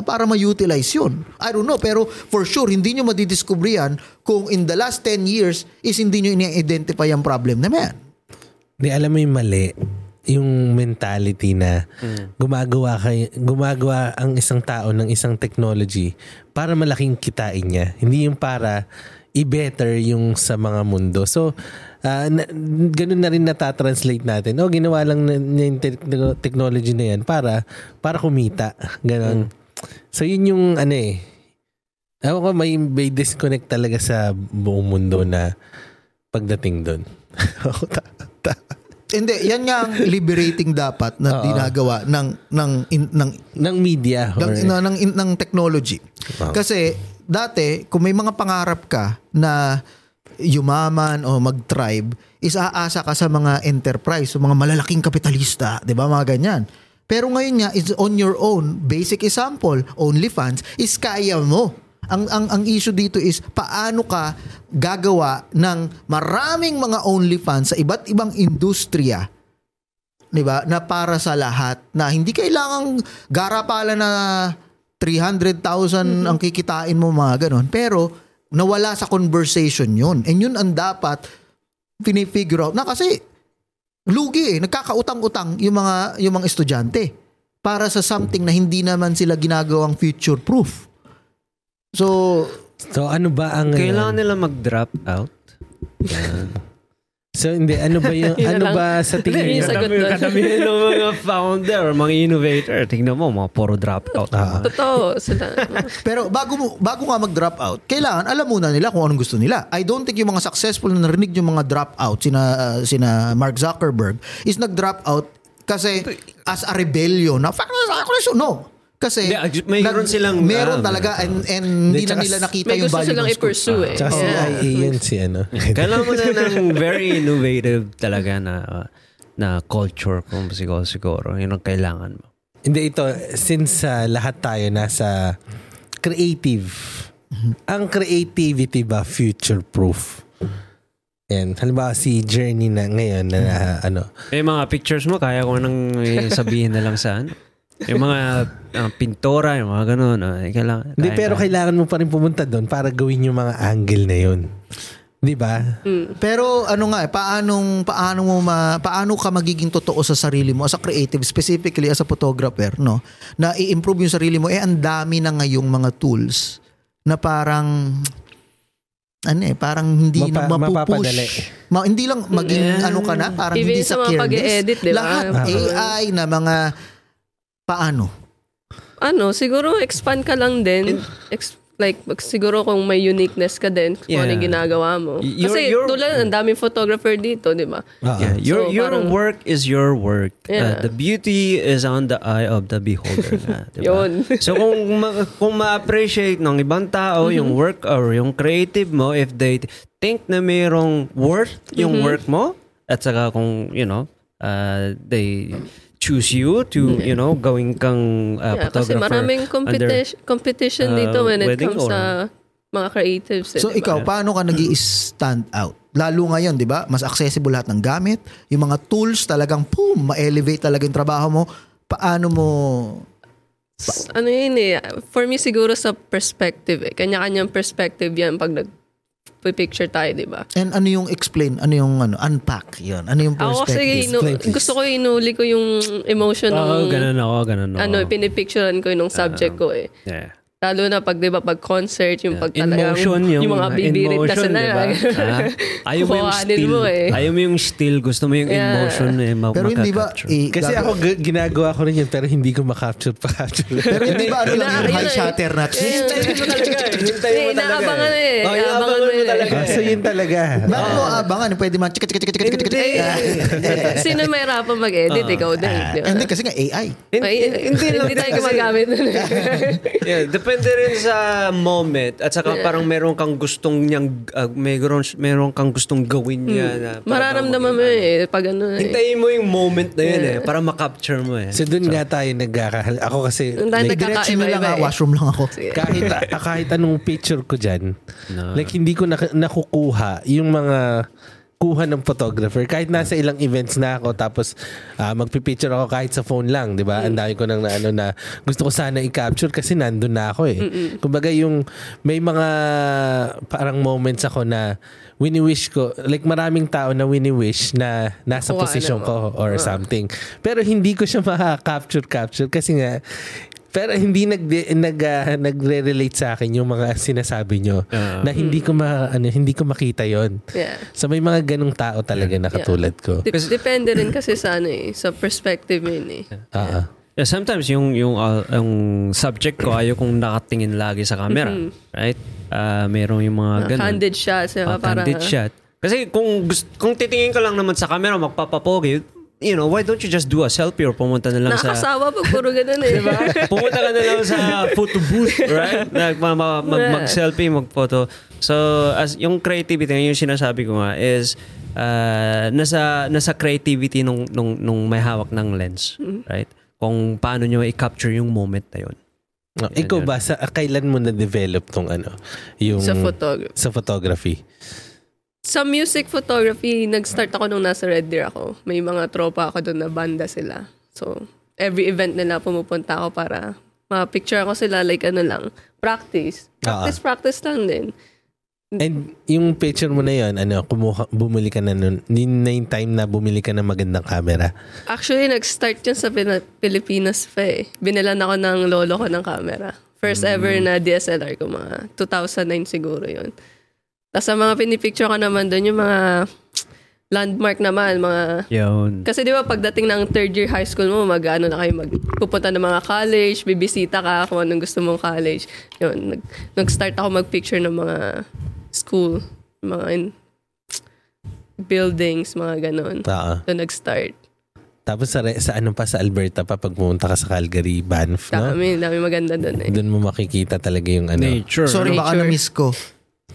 para ma-utilize yun. I don't know, pero for sure, hindi nyo madidiscover yan kung in the last 10 years is hindi nyo ini-identify ang problem na yan. Di alam mo yung mali, yung mentality na gumagawa kay gumagawa ang isang tao ng isang technology para malaking kitain niya. Hindi yung para i-better yung sa mga mundo. So, ah, na, ganun na rin natatranslate natin. Oh, ginawa lang na, na yung te- technology na yan para para kumita. Ganon. So, yun yung ano eh. Ewan ko, may, may disconnect talaga sa buong mundo na pagdating doon. *laughs* Hindi, yan nga ang liberating dapat na *laughs* Oo. ginagawa ng ng in- ng ng media. ng, or- ng, ng, ng technology. Wow. Kasi dati, kung may mga pangarap ka na yumaman o mag-tribe, is aasa ka sa mga enterprise, sa mga malalaking kapitalista, 'di ba? Mga ganyan. Pero ngayon nga, is on your own. Basic example, OnlyFans, is kaya mo. Ang, ang, ang issue dito is paano ka gagawa ng maraming mga OnlyFans sa iba't ibang industriya 'di ba? Na para sa lahat na hindi kailangang garapala na 300,000 ang kikitain mo mga ganon. Pero nawala sa conversation 'yun. And yun ang dapat pinifigure out na kasi lugi eh. Nagkakautang-utang yung mga yung mga estudyante para sa something na hindi naman sila ginagawang future proof. So, So ano ba ang Kailangan ngayon? nila mag-drop out. *laughs* So hindi, ano ba yung, *laughs* Yun ano lang. ba sa tingin Hindi, niyo? yung sagot Kadami, doon. ng mga founder, mga innovator. Tingnan mo, mga puro drop out. Ah. Totoo. Sila. Pero bago mo bago nga mag-drop out, kailangan alam muna nila kung anong gusto nila. I don't think yung mga successful na narinig yung mga drop out sina uh, sina Mark Zuckerberg is nag-drop out kasi as a rebellion na fuck na no. Kasi Hindi, mayroon silang- meron ah, talaga and, and hindi na tsaka nila nakita May yung gusto value silang ng school. i-pursue eh. Tsaka si Yeah. IA yun si ano. *laughs* Kailangan mo na ng very innovative talaga na uh, na culture kung siguro siguro. Yun ang kailangan mo. Hindi ito, since uh, lahat tayo nasa creative, ang creativity ba future-proof? Yan. Halimbawa si Journey na ngayon na uh, ano. Eh, mga pictures mo, kaya ko nang eh, sabihin na lang sa ano. Yung mga ah, pintora, yung mga ganun. ah, eh, kailangan, Hindi, kaya- pero kailangan mo pa rin pumunta doon para gawin yung mga angle na yun. Di ba? Pero ano nga eh, paanong paano mo ma, paano ka magiging totoo sa sarili mo as a creative, specifically as a photographer, no? Na i-improve yung sarili mo eh ang dami na ngayong mga tools na parang ano eh, parang hindi na Mapa- mapupush. mapapadali. Ma, hindi lang maging ano ka na, parang Even hindi sa sa mga careless. pag-e-edit, di ba? Lahat Ah. AI na mga paano? ano, siguro expand ka lang din. Ex- like, siguro kung may uniqueness ka din kung ano Yeah. yung ginagawa mo. Y- your- Kasi your- tulad, ang daming photographer dito, di ba? Ah, Yeah, your So, your parang- work is your work. Uh, Yeah. the beauty is on the eye of the beholder. nga, *laughs* diba? Yun. so kung ma- kung ma-appreciate ng ibang tao yung work or yung creative mo if they think na mayroong worth yung work mo at saka kung you know uh, they choose you to you know gawing kang uh, Yeah, kasi photographer maraming competition, competition uh, dito when it wedding comes or- sa mga creatives. eh, So di ba? ikaw, paano ka nag stand out? Lalo ngayon, di ba? Mas accessible lahat ng gamit. Yung mga tools talagang, boom, ma-elevate talaga yung trabaho mo. Paano mo... Ano yun eh, for me siguro sa perspective eh. Kanya-kanyang perspective yan pag nag-picture tayo, di ba? And ano yung explain? Ano yung ano, unpack? Yun. Ano yung Ako kasi perspective? inu- please. gusto ko inuli ko yung emotion ng Oo, ganun ako, ganun ako. ano, pinipicturean ko yung subject ko eh. yeah. Lalo na pag, di ba, pag concert, yung pag talagang, motion yung, mga bibirit na sila. diba? Ah, *laughs* ayaw mo yung still. mo eh. Ayaw mo yung still. Gusto mo yung Yeah. emotion eh, ma- Pero hindi ba... eh, Kasi ako g- ginagawa ko rin yun pero hindi ko ma-capture pa-capture. Pero hindi ba ano lang yung high eh. shutter na... Hintayin mo talaga eh. Hintayin mo Eh, talaga inaabangan eh. Oh, Inaabangan mo eh. talaga Ah, so yun talaga. Bakit mo abangan? Pwede man... Chika, chika, chika, chika, chika, chika. Sino may hirapan mag-edit? Ikaw din. Eh, Hindi, kasi nga AI. Hindi, tayo gumagamit *laughs* yeah, depende rin sa moment at saka parang meron kang gustong niyang uh, meron meron kang gustong gawin niya na para Hmm. Mararamdaman mo eh. Pag ano eh. Hintayin mo yung moment na yun eh para ma-capture mo eh. So doon nga tayo nagkakahal. Ako kasi like, Diretso na lang ha, eh. washroom lang ako. kahit *laughs* ah, kahit anong picture ko diyan, like hindi ko nak- nakukuha yung mga kuha ng photographer kahit nasa ilang events na ako tapos ah, magpi-picture ako kahit sa phone lang, 'di ba? Ang dami ko nang na, ano na gusto ko sana i-capture kasi nandun na ako eh. Kumbaga yung may mga parang moments ako na wini-wish ko like maraming tao na wini-wish na nasa Kuha position na, ko or something. Pero hindi ko siya *laughs* maka-capture capture kasi nga pero hindi nag nag ah, nagre-relate sa akin yung mga sinasabi nyo na hindi ko ma, ano hindi ko makita yon. Yeah. So may mga ganong tao talaga na katulad ko. Dep- depende rin kasi sa ano eh. Sa perspective mo yun eh. Ah, ah. Yeah, sometimes yung yung uh, yung subject ko ayaw kong nakatingin lagi sa camera, right? Ah, merong yung mga Uh, ganun. candid shots. Ah, Uh, parang, candid shot. Kasi kung kung titingin ka lang naman sa camera magpapapogi, you know, why don't you just do a selfie or pumunta na lang sa Nakakasawa pag puro ganun eh. Diba? *laughs* Pumunta ka na lang sa photo booth, right? *laughs* Nag, ma, ma- mag, mag-selfie, mag-photo. So, as yung creativity, yung sinasabi ko nga, is uh, nasa, nasa creativity nung, nung, nung may hawak ng lens, right? kung paano nyo i-capture yung moment na yun. No, ikaw ba, sa, kailan mo na-develop tong ano? Yung, Sa photography. sa photography? Sa music photography, nag-start ako nung nasa Red Deer ako. May mga tropa ako doon na banda sila. So, every event nila pumupunta ako para ma-picture ako sila like ano lang, practice. Practice, practice lang din. And yung picture mo na yun, ano, kumuha, bumili ka na nun, yun na yung time na bumili ka ng magandang camera. Actually, nag-start yun sa Pina- Pilipinas pa eh. Binilan ako ng lolo ko ng camera. First ever na DSLR ko, mga 2009 siguro yun. Tapos sa mga pinipicture ko naman doon, yung mga landmark naman, mga Yun. Kasi di ba pagdating ng third year high school mo, mag-ano na kayo, magpupunta ng mga college, bibisita ka kung anong gusto mong college. Yun, nag, nag-start ako mag-picture ng mga school, mga in- buildings, mga ganon. Oo. Doon nag-start. Tapos sa, sa ano pa, sa Alberta pa, pag pumunta ka sa Calgary, Banff, no? Dami, dami maganda doon eh. Doon mo makikita talaga yung ano. Nature. Sorry, baka Nature. na-miss ko.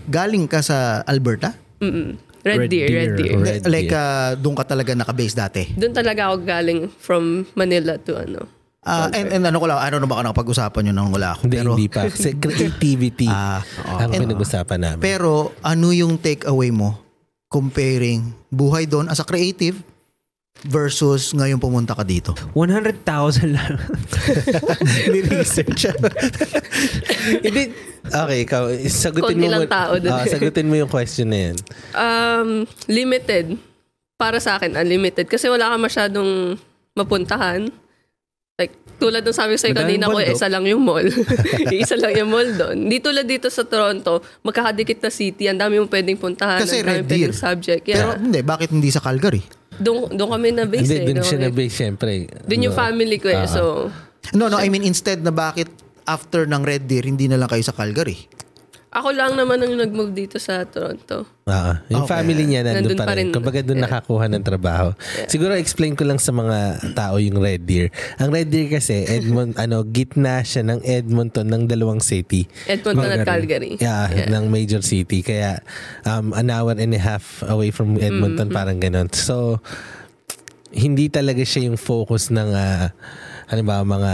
Galing ka sa Alberta? Mm-mm. Red, Red Deer, Red Deer, Deer. Red like, Deer. uh, doon ka talaga naka-base dati? Doon talaga ako galing from Manila to ano. Ah, and, and ano ko lang, ano na baka nakapag-usapan yun nang wala ako. Hindi, pero, hindi pa. *laughs* Kasi creativity Ah, ang pinag-usapan namin. pero ano yung take away mo comparing buhay doon as a creative versus ngayon pumunta ka dito? 100,000 lang. *laughs* Ni-research. *laughs* Hindi. Okay, ikaw. Sagutin Konti mo. lang mo- tao. Ah, sagutin mo yung question na yan. Um, limited. Para sa akin, unlimited. Kasi wala ka masyadong mapuntahan. Like, tulad ng sabi ko sa'yo kanina ko, isa lang yung mall. *laughs* isa lang yung mall doon. Di tulad dito sa Toronto, magkakadikit na city, ang dami mong pwedeng puntahan, Kasi ang dami Red pwedeng Deer. subject. Pero Yeah. hindi, bakit hindi sa Calgary? Doon, doon kami na base Hindi, eh. doon siya kami- na-base, syempre. Doon yung Ano, family ko eh. Ah. So, No, no, I mean instead na bakit after ng Red Deer, hindi na lang kayo sa Calgary? Ako lang naman ang nag-move dito sa Toronto. Ah, yung Okay. family niya nandun, Nandun pa pa rin. rin. Kumbaga doon Yeah. nakakuha ng trabaho. Siguro explain ko lang sa mga tao yung Red Deer. Ang Red Deer kasi, Edmont, ano, gitna siya ng Edmonton ng dalawang city. Edmonton at Calgary. Yeah, ng major city. Kaya um, an hour and a half away from Edmonton, Mm-hmm. parang ganon. So, hindi talaga siya yung focus ng ah, ano ba, mga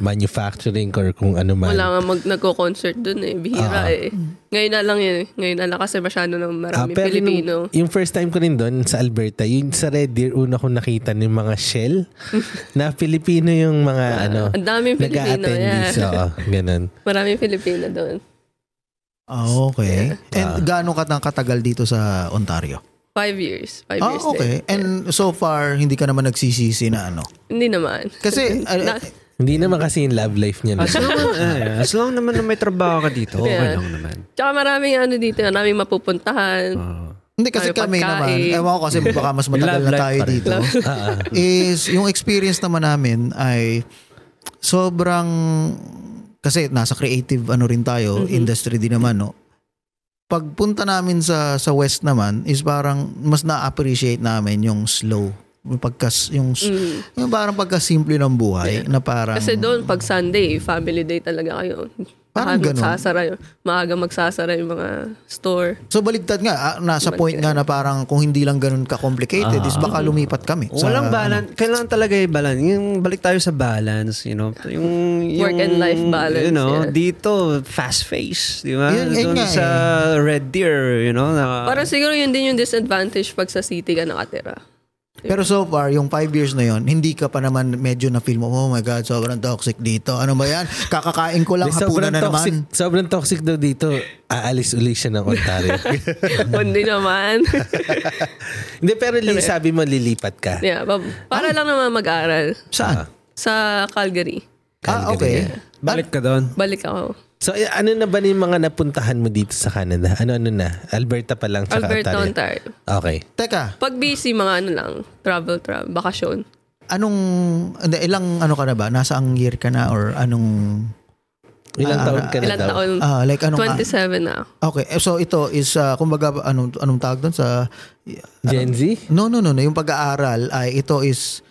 manufacturing or kung ano man. Wala nga mag nagko-concert doon eh. Bihira Ah. eh. Ngayon na lang yun. eh. Ngayon na lang kasi masyado Ah, marami pero Pilipino. Yung, yung first time ko rin doon sa Alberta, yung sa Red Deer, una ko nakita ng mga shell *laughs* na Pilipino yung mga ano, ang daming Pilipino, yeah. Oo, ganun. Maraming Pilipino doon. Ah, okay. And gaano ka nang katagal dito sa Ontario? Five years. Five Ah, years okay. din. And so far, hindi ka naman nagsisisi na ano? Hindi naman. Kasi, uh, Na- Hindi naman kasi yung love life niya. As long, *laughs* eh, as long naman na may trabaho ka dito, okay Yeah. lang naman. Tsaka maraming ano dito, maraming mapupuntahan. Ah. hindi kasi Ay, kami naman, ewan ko kasi baka mas *laughs* matagal na tayo dito, Ah, *laughs* is yung experience naman namin ay sobrang, kasi nasa creative ano rin tayo, industry din naman, no? Pagpunta namin sa sa West naman is parang mas na-appreciate namin yung slow yung pagkas yung Mm. yung parang pagkasimple ng buhay na parang Kasi doon, pag Sunday, family day talaga kayo. Parang Baka ganun. magsasara yun. Maaga magsasara yung mga store. So baligtad nga, ah, nasa point nga na parang kung hindi lang ganun ka-complicated, is baka lumipat kami. sa- Walang balance. Kailangan talaga yung balance. Yung balik tayo sa balance, you know. Yung, yung Work and life balance, You know, yeah. dito, fast face, di ba? Yun- yun Doon nga sa Red Deer, you know. Na, Parang siguro yun din yung disadvantage pag sa city ka nakatira. Pero so far, yung five years na yon hindi ka pa naman medyo na feel mo, oh my God, sobrang toxic dito. Ano ba yan? Kakakain ko lang, hapunan na toxic, naman. sobrang toxic daw dito. Aalis uli siya ng Ontario. *laughs* Hindi naman. *laughs* Hindi, pero li, sabi mo lilipat ka. yeah, pa- para lang naman mag-aral Saan? sa Calgary. Ah, okay. Balik ka doon. Balik ako. So, eh, ano na ba yung mga napuntahan mo dito sa Canada? Ano-ano na? Alberta pa lang, tsaka Alberta, Ontario? Ontario. Okay. Teka, Pag busy, mga ano lang, travel, travel, bakasyon. anong, hindi, ilang ano ka na ba? Nasa ang year ka na or anong, Ilang Ah, taon ka na Ilan daw? taon? ah, like anong, 27 na. okay, eh, so ito is, ah, kumbaga, anong, anong tawag doon sa, Gen Z? no, no, no, no, yung pag-aaral ay ito is,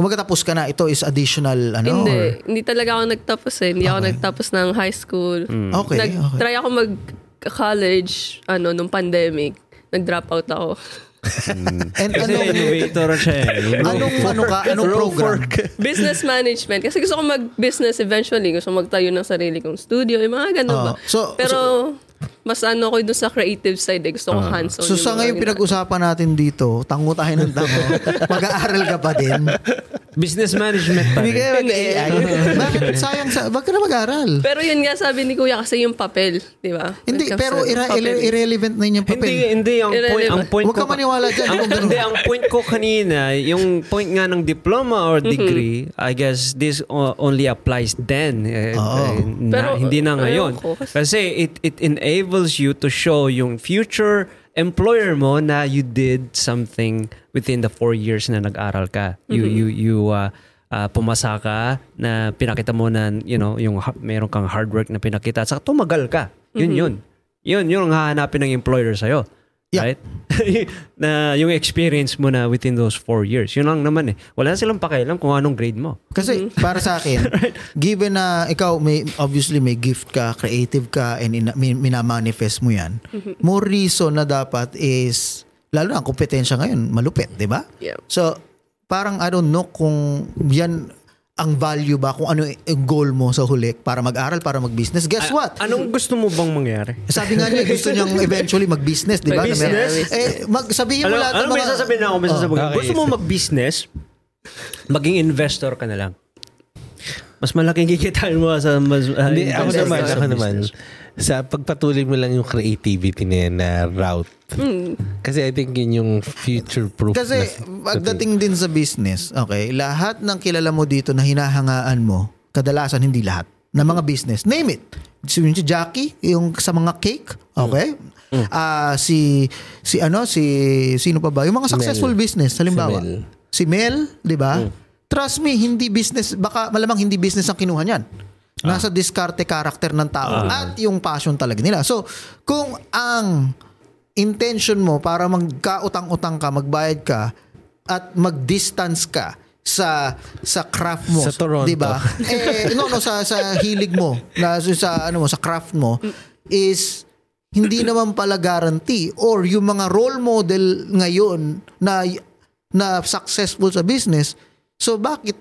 kumbaga tapos ka na, ito is additional, ano? hindi. or- Hindi talaga ako nagtapos eh. Hindi ako nagtapos ng high school. Okay, okay. Nag-try ako mag-college ano, nung pandemic. Nag-drop out ako. *laughs* And Kasi anong, innovator siya eh. *laughs* anong, ano ka, anong program? *laughs* Business management. Kasi gusto ko mag-business eventually. Gusto ko magtayo ng sarili kong studio. Yung mga ganun ba. Oo. So- Pero, mas ano ko doon sa creative side eh. Gusto ko hands-on. So sa ngayon pinag-usapan natin dito, tango tayo ng tango, *laughs* mag-aaral ka pa din. Business management pa Hindi rin. kaya mag-AI. Bakit sayang sa, wag ka na mag-aral? Pero yun nga sabi ni Kuya kasi yung papel, di ba? Hindi, pero ira- papel. ira- irrelevant na yun yung Hindi, papel. hindi. Ang point, ang Irrelevant. point Huwag ko... ka maniwala dyan. ang, hindi, ang point ko kanina, yung point nga ng diploma or degree, I guess this only applies then. eh, Oo. eh, na- Pero, hindi na ngayon. Kasi it, it enables you to show yung future employer mo na you did something within the four years na nag-aral ka. You, you, you, uh, uh, pumasa ka na pinakita mo na, you know, yung ha- meron kang hard work na pinakita. Saka tumagal ka. Yun yun. Yun, yun ang hahanapin ng employer sa'yo. Yeah. Right? *laughs* na yung experience mo na within those four years. Yun lang naman eh. Wala silang pakialam kung anong grade mo. Kasi para sa akin, *laughs* given na ikaw may obviously may gift ka, creative ka and ina, min- minamanifest mo 'yan. More reason na dapat is lalo na ang kompetensya ngayon, malupit, 'di ba? Yeah. So, parang I don't know kung yan ang value ba kung ano yung goal mo sa huli para mag-aral, para mag-business. Guess what? Anong gusto mo bang mangyari? Sabi nga niya, gusto niyang *laughs* eventually mag-business, di ba? Mag-business? Eh, mag, sabihin mo Ano, lahat ano may mga... sasabihin na ako? May Oh. sasabihin. okay, Gusto mo mag-business, maging investor ka na lang. Mas malaking kikitain mo sa mas uh, Hindi, ako naman, ako naman. business. Sa pagpatuloy mo lang yung creativity na yan na route. Kasi I think yun yung future-proof. Kasi na- pagdating din sa business, okay, lahat ng kilala mo dito na hinahangaan mo, kadalasan hindi lahat, na mga business. Name it. Si, si Jackie, yung sa mga cake, okay? Ah, si si ano si sino pa ba? Yung mga successful business halimbawa. Mel. Si Mel, 'di ba? Trust me, hindi business baka malamang hindi business ang kinuha niyan. Nasa diskarte character ng tao at yung passion talaga nila. So, kung ang intention mo para magkautang-utang ka, magbayad ka at mag-distance ka sa sa craft mo, Sa Toronto. 'di ba? eh no no sa sa hilig mo, na sa ano mo sa craft mo is hindi naman pala guarantee or yung mga role model ngayon na na successful sa business. So bakit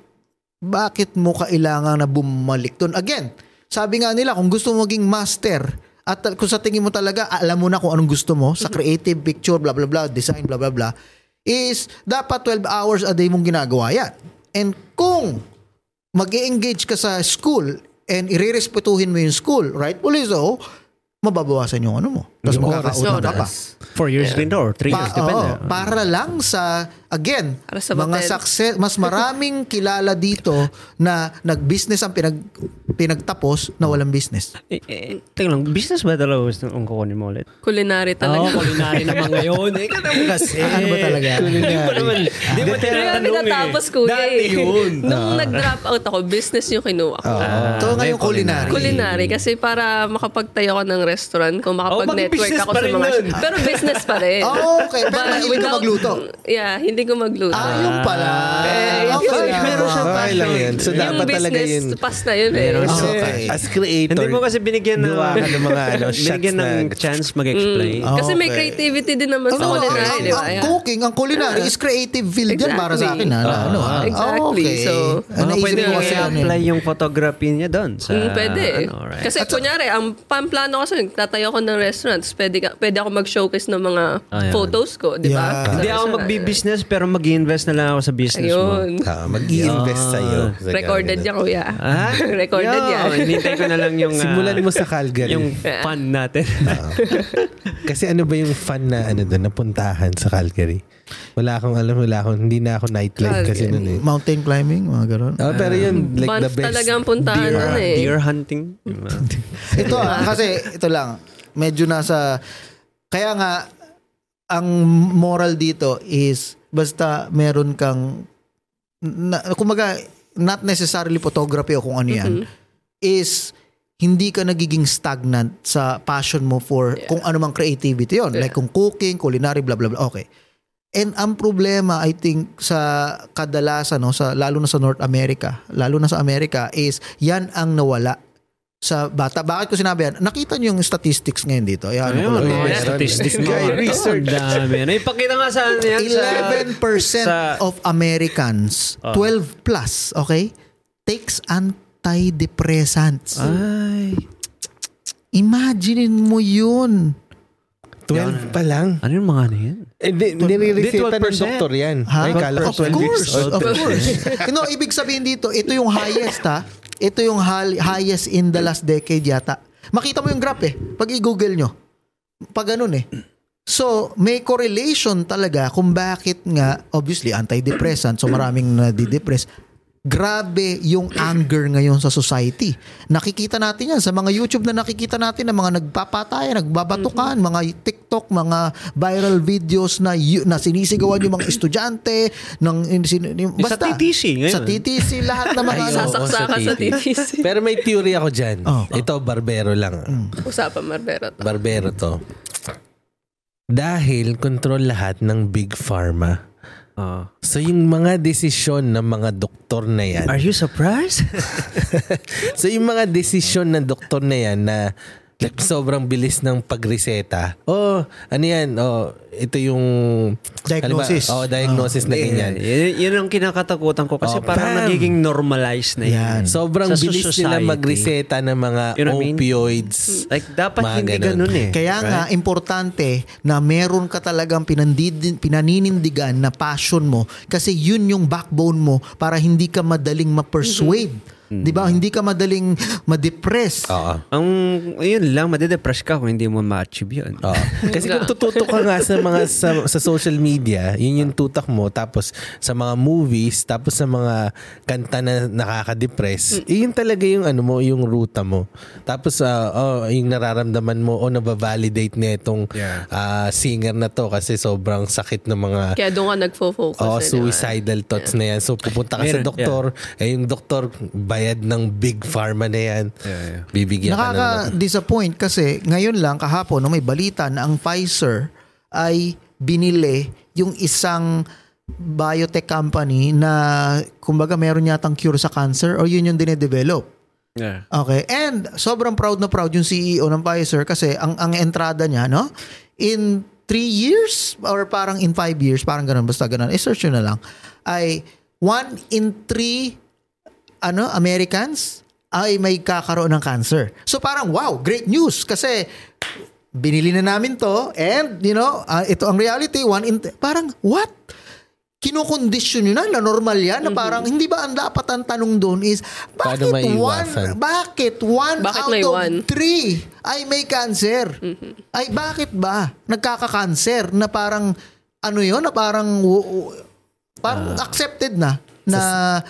bakit mo kailangan na bumalik doon again? Sabi nga nila kung gusto mo maging master at kung sa tingin mo talaga alam mo na kung anong gusto mo sa creative picture blah blah blah design blah blah blah is dapat 12 hours a day mong ginagawa yan. And kung mag engage ka sa school and irerespetuhin mo yung school, rightfully so, mababawasan yung ano mo. Tapos makakautang mo. ka pa. Four years din or three years, Pa- depende. oo, para lang sa, again, Para sa mga success, mas maraming *laughs* kilala dito na nag-business ang pinag, pinagtapos na walang business. Eh, eh, teka lang, business ba talaga gusto kong kukunin mo ulit? Culinary Oo, talaga. culinary naman ngayon. Eh, kata mo kasi. *laughs* Ano ba talaga? Hindi mo naman, hindi mo tinatanong eh. tinatapos kuya Dati yun. *laughs* Nung nag-drop out ako, business yung kinuha ko. Ito ngayon may culinary. Culinary kasi para makapagtayo ako ng restaurant, kung makapag-network mag-business ako sa mga... Pero business pa rin. Oh, okay. Pero mahilig ka magluto. Yeah, hindi ko magluto. Ah, yung pala. Eh, okay. Sorry, meron siyang Okay lang yun. So, yung dapat talaga business, yun. pass na yun eh. Meron siyang Okay. as creator, Hindi mo kasi binigyan ng, ka ng mga ano, shots *laughs* binigyan ng na- chance mag-explain. Ah, Kasi may okay. creativity din naman sa Ano, culinary, ang, di ba? ang cooking, ang culinary is creative field yan para sa akin. Ah, ano, exactly. Okay. So, Ano, Baka naisip pwede mo kasi ano apply yung photography niya doon. Sa, Mm, pwede. Ano, right? Kasi kunyari, ang pamplano ko kasi, tatayo ko ng restaurant, pwede, ka- pwede ako mag-showcase ng mga Ah, photos ko, di ba? Hindi ako magbi-business pero mag-invest na lang ako sa business mo. Ayun. Ah, mag-i-invest sa'yo. Sa Recorded ganun. yan, kuya. Ah? *laughs* Recorded Yo, yan. Hinintay ko na lang yung... ah, Simulan mo sa Calgary. Yung fun natin. Kasi ano ba yung fun na ano doon, napuntahan sa Calgary? Wala akong alam, wala akong, hindi na ako nightlife kasi Calgary. noon eh. Mountain climbing, mga gano'n. Oh, pero yun, like the Banff best. talaga ang puntahan deer, nun eh. deer hunting. Ito ah, kasi ito lang, medyo nasa, kaya nga, ang moral dito is, basta meron kang, na, kumaga, not necessarily photography o kung ano yan, is, hindi ka nagiging stagnant sa passion mo for kung ano mang creativity yon Like kung cooking, culinary, blah, blah, blah. Okay. And ang problema, I think, sa kadalasan, no, sa, lalo na sa North America, lalo na sa America, is yan ang nawala sa bata. Bakit ko sinabi yan? Nakita niyo yung statistics ngayon dito. Ayan, Ayun, ko meron. statistics mo. Guy, research. Dami. Ano, ipakita nga sa ano yan. sa- 11% sa- of Americans, Oh. 12 plus, okay, takes antidepressants. Ay. Imagine mo yun. 12 pa lang. Ano yung mga ano yan? Eh, di, nire-reseta ng 12%. doktor yan. Ha? Ay, kala ko of course, 12 of course. no, ibig sabihin dito, ito yung highest ha. Ito yung highest in the last decade yata. Makita mo yung graph eh. Pag i-google nyo. Pag ganun eh. So, may correlation talaga kung bakit nga, obviously, antidepressant, so maraming nadidepress. Grabe yung anger ngayon sa society. Nakikita natin yan sa mga YouTube na nakikita natin na mga nagpapatayan, nagbabatukan, mga TikTok, mga viral videos na yu- na sinisigawan yung mga estudyante ng in- sin- yung- Sa basta TTC ngayon. Sa TTC lahat ng mga ano. Sasaksakan sa TTC. Pero may theory ako dyan. Oh. Ito, barbero lang. Usapan Marbero to. Barbero to. Dahil control lahat ng Big Pharma. So yung mga desisyon ng mga doktor na yan. Are you surprised? *laughs* so yung mga desisyon ng doktor na yan na like, sobrang bilis ng pagreseta. Oh, ano yan? Oh, ito yung Diagnosis. Oh, diagnosis na ganyan. Yun, yun ang kinakatakutan ko kasi Oh, parang bam! nagiging normalized na yan. Yan. Sobrang Sa bilis nila society. magreseta ng mga You know I mean? opioids. Like, dapat Mga hindi ganun. ganun eh. Kaya nga, importante na meron ka talagang pinandid, pinaninindigan na passion mo kasi yun yung backbone mo para hindi ka madaling ma-persuade. Di ba? Hindi ka madaling ma-depress. Oo. Ang, yun lang, madidepress ka kung hindi mo ma-achieve yun. Oo. *laughs* Kasi kung tututok ka nga sa mga sa, sa social media, yun yung tutak mo tapos sa mga movies, tapos sa mga kanta na nakaka-depress, yun talaga yung ano mo, yung ruta mo. Tapos ah, oh, yung nararamdaman mo o nababalidate na itong Yeah. ah, singer na to kasi sobrang sakit ng mga Kaya doon ka nagfo-focus. Oh, suicidal thoughts na yan. So pupunta ka sa Meron, doktor, eh yung doktor bayad ng big pharma na yan. Yeah, yeah. Bibigyan ka na ng Nakaka-disappoint kasi ngayon lang kahapon no, may balita na ang Pfizer ay binili yung isang biotech company na kumbaga meron yatang cure sa cancer or yun yung dinedevelop. Yeah. Okay. And sobrang proud na proud yung CEO ng Pfizer kasi ang ang entrada niya, no? In three years or parang in five years, parang ganun, basta ganun. I-search nyo na lang. Ay one in three ano, Americans ay may kakaroon ng cancer. So parang wow, great news kasi binili na namin to and you know, ah, ito ang reality, one in parang what? kinokondisyon nyo na, na normal yan, na parang hindi ba ang dapat ang tanong doon is, bakit one, bakit one Bakit out of one? three ay may cancer? Ay bakit ba nagkaka-cancer na parang, ano yun, na parang, parang accepted na, na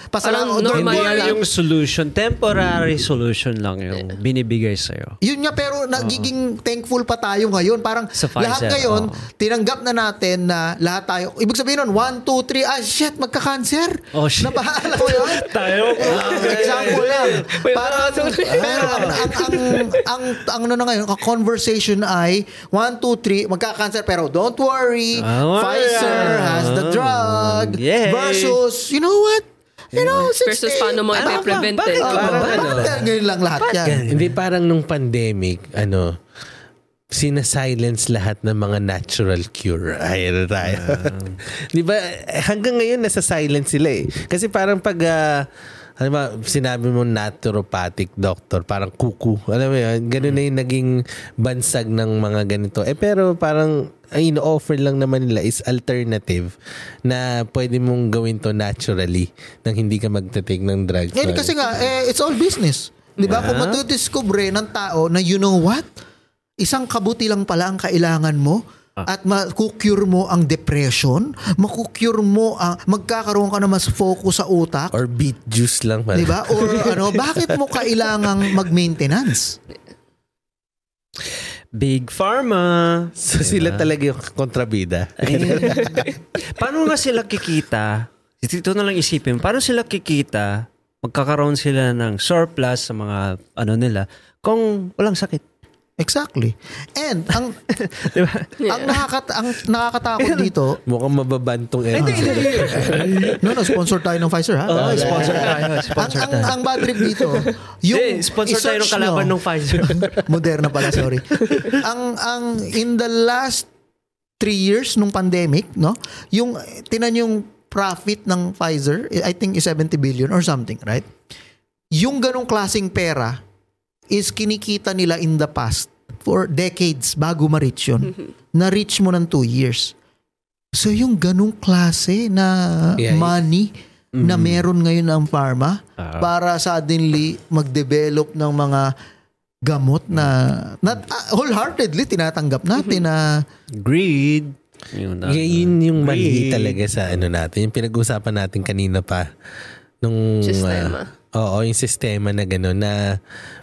pasalamat. Parang normal lang. yung solution. Temporary solution lang yung binibigay sa'yo. Yun nga, pero nagiging thankful pa tayo ngayon. Parang Sa Pfizer, lahat ngayon, oo. tinanggap na natin na lahat tayo, ibig sabihin nun, one, two, three, ah, shit, magka-cancer. Oh, shit. Napahala mo yun? *laughs* Tayo. Ah, example lang. Parang, pero ang, ang, ang, ang, ano na ngayon, ang conversation ay, one, two, three, magka-cancer, pero don't worry, Ah, Pfizer has the drug Yay. versus, you know what? You know, Versus 16. paano mo Ano ba? i-prevent Bakit it. ka ba? Parang ano? Bakit ngayon lang lahat yan? Hindi parang nung pandemic, ano, sinasilence lahat ng mga natural cure. Ay, ano tayo. *laughs* Di ba? eh, Hanggang ngayon, nasa silence sila eh. Kasi parang pag, ah, ano ba, sinabi mo naturopathic doctor, parang kuku. Alam mo yun, ganun na yung naging bansag ng mga ganito. Eh pero parang, ay ino-offer lang naman nila is alternative na pwede mong gawin to naturally nang hindi ka magte-take ng drugs. Ngayon kasi nga, eh, it's all business. Di ba? Kung matudiscover ng tao na you know what? Isang kabuti lang pala ang kailangan mo at makukure mo ang depression, makukure mo ang magkakaroon ka na mas focus sa utak, Or beet juice lang. pala. di ba? Or *laughs* ano, bakit mo kailangang mag-maintenance? Big Pharma. So sila talaga yung kontrabida. Ay, paano nga sila kikita? Ito na lang isipin. Paano sila kikita? Magkakaroon sila ng surplus sa mga ano nila kung walang sakit. Exactly. And ang *laughs* ang nakakata ang nakakatakot dito, *laughs* Mukhang mababantong eh. no no sponsor tayo ng Pfizer ha. Oh, sponsor tayo. ang, Sponsor ang, tayo. ang bad trip dito, *laughs* yung Yung sponsor tayo ng kalaban nyo- ng Pfizer. Moderna pala, sorry. ang ang in the last three years nung pandemic, no? Yung tinan yung profit ng Pfizer, I think is 70 billion or something, right? Yung ganong klaseng pera is kinikita nila in the past for decades bago ma-reach yun. Na-reach mo ng two years. So yung ganong klase na Yeah, money na meron ngayon ang pharma Ah. para suddenly mag-develop ng mga gamot na, na ah, wholeheartedly tinatanggap natin na Greed. Yun, na- yun yung mali Greed. talaga sa ano natin. Yung pinag-usapan natin kanina pa. Nung, Sistema. ah, oo, yung sistema na gano'n na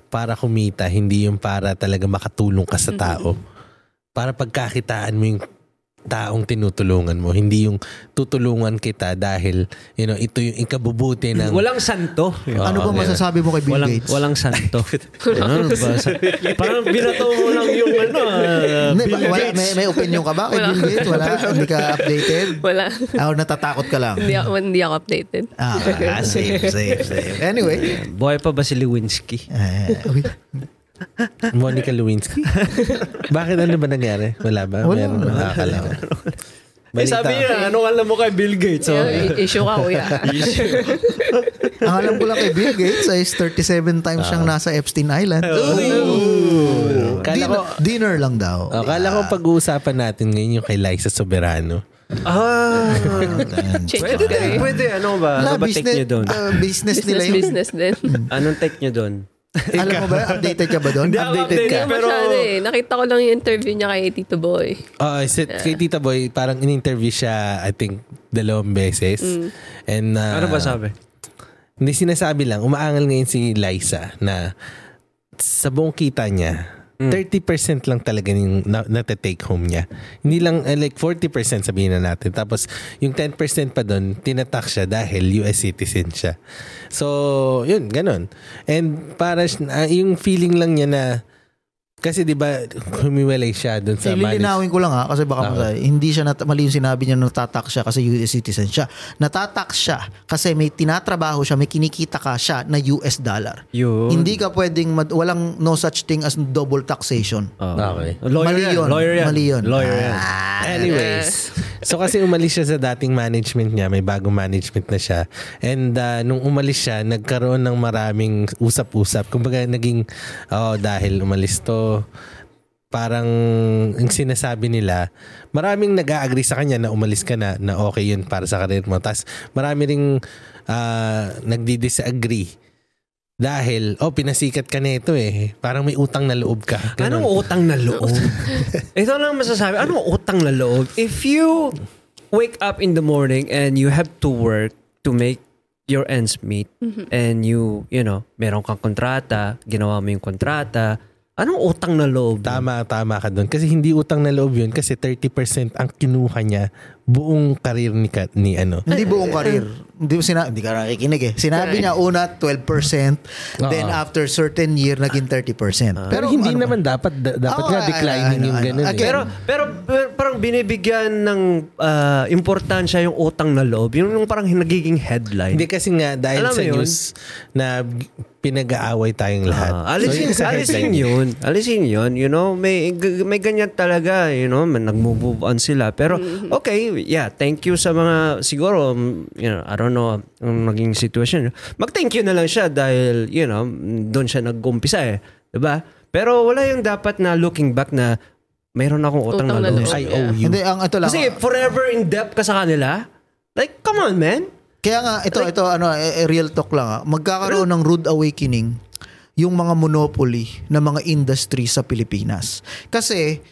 para kumita, hindi yung para talaga makatulong ka sa tao. Para pagkakitaan mo yung taong tinutulungan mo. Hindi yung tutulungan kita dahil, you know, ito yung ikabubuti ng... Walang santo. ano ba Okay. masasabi mo kay Bill Walang, Gates? walang santo. *laughs* ano ba? Sa- Parang binato mo lang yung ano. ah, Hindi, Bill ba- wala, Gates. may, may opinion ka ba kay. Bill Gates? Wala? Hindi ka updated? Wala. Ah, natatakot ka lang? hindi, ako, hindi ako updated. Ah, safe, safe, safe. Anyway. Buhay pa ba si Lewinsky? okay. Monica Lewinsky? *laughs* Bakit ano ba nangyari? Wala ba? Wala. Meron ba? Akala ko. Eh sabi niya, ano alam mo kay Bill Gates? So, Yeah, i- issue ka, kuya. *laughs* Ang alam ko lang kay Bill Gates is 37 times siyang nasa Epstein Island. Kala Dinner, ko, dinner lang daw. oh, kala ko pag-uusapan natin ngayon yung kay Liza Soberano. ah, *laughs* Change pwede of din, career. pwede. Ano ba? Wala, Ano ba take business, niyo doon? uh, business nila Business, yun. business din. Anong take niyo doon? Alam mo ba, updated ka ba doon? Hindi Updated updated, ka. Hindi pero... masyado eh. Nakita ko lang yung interview niya kay Tito Boy. Oh, si, kay Tita Boy, parang in-interview siya, I think, dalawang beses. And, uh, Ano ba sabi? Hindi sinasabi lang, umaangal ngayon si Liza na sa buong kita niya, 30% lang talaga yung na, nata-take home niya. Hindi lang, eh, like 40% sabihin na natin. Tapos, yung 10% pa doon, tinatak siya dahil US citizen siya. So, yun, ganun. And para, ah, yung feeling lang niya na, kasi di ba humiwalay siya doon sa manage- Lilinawin ko lang ha, kasi baka Oo. masaya. Hindi siya, nat- mali yung sinabi niya na natatak siya kasi US citizen siya. Natatak siya kasi may tinatrabaho siya, may kinikita ka siya na US dollar. Yun. Hindi ka pwedeng, mad- walang no such thing as double taxation. Oh. Okay. Lawyer Mali yan. yun. Lawyer yan. Mali yun. Lawyer yan. Anyways, so kasi umalis siya sa dating management niya, may bagong management na siya. And uh, nung umalis siya, nagkaroon ng maraming usap-usap. Kumbaga naging, oh, dahil umalis to, parang yung sinasabi nila, maraming nag-agree sa kanya na umalis ka na, na okay yun para sa karir mo. Tapos marami ring uh, nagdi-disagree. Dahil, oh, pinasikat ka nito eh. Parang may utang na loob ka. Ganon. Anong utang na loob? *laughs* Ito lang masasabi. Anong utang na loob? If you wake up in the morning and you have to work to make your ends meet and you, you know, meron kang kontrata, ginawa mo yung kontrata, anong utang na loob? Tama, tama ka doon. Kasi hindi utang na loob yun kasi 30% ang kinuha niya buong karir ni, ka- ni ano. Hindi buong karir. Hindi mo sinabi, hindi ka nakikinig eh. Sinabi niya una 12%, then after certain year naging 30%. Pero hindi ano ba? naman dapat da- dapat Oo, nga declining I- yung ganun. eh. Again, Pero, pero pero parang binibigyan ng ah, importansya yung utang na loob. Yung, yung parang nagiging headline. Hindi kasi nga dahil Alam sa yun? news na pinag-aaway tayong lahat. Ah, alisin, sa alisin yun. Alisin yun. You know, may, may ganyan talaga. You know, may nag-move on sila. Pero, okay, yeah, thank you sa mga, siguro, mm, you know, I don't know, ang naging sitwasyon. Mag-thank you na lang siya dahil, you know, doon siya nag-umpisa eh. Diba? Pero wala yung dapat na looking back na mayroon akong utang, Utang na na loob. loob. I owe you. Hindi, ang ito lang. Kasi forever in debt ka sa kanila. Like, come on, man. Kaya nga, ito, ito, ano, eh, eh, real talk lang. ah. Magkakaroon ng rude awakening yung mga monopoly ng mga industry sa Pilipinas. Kasi,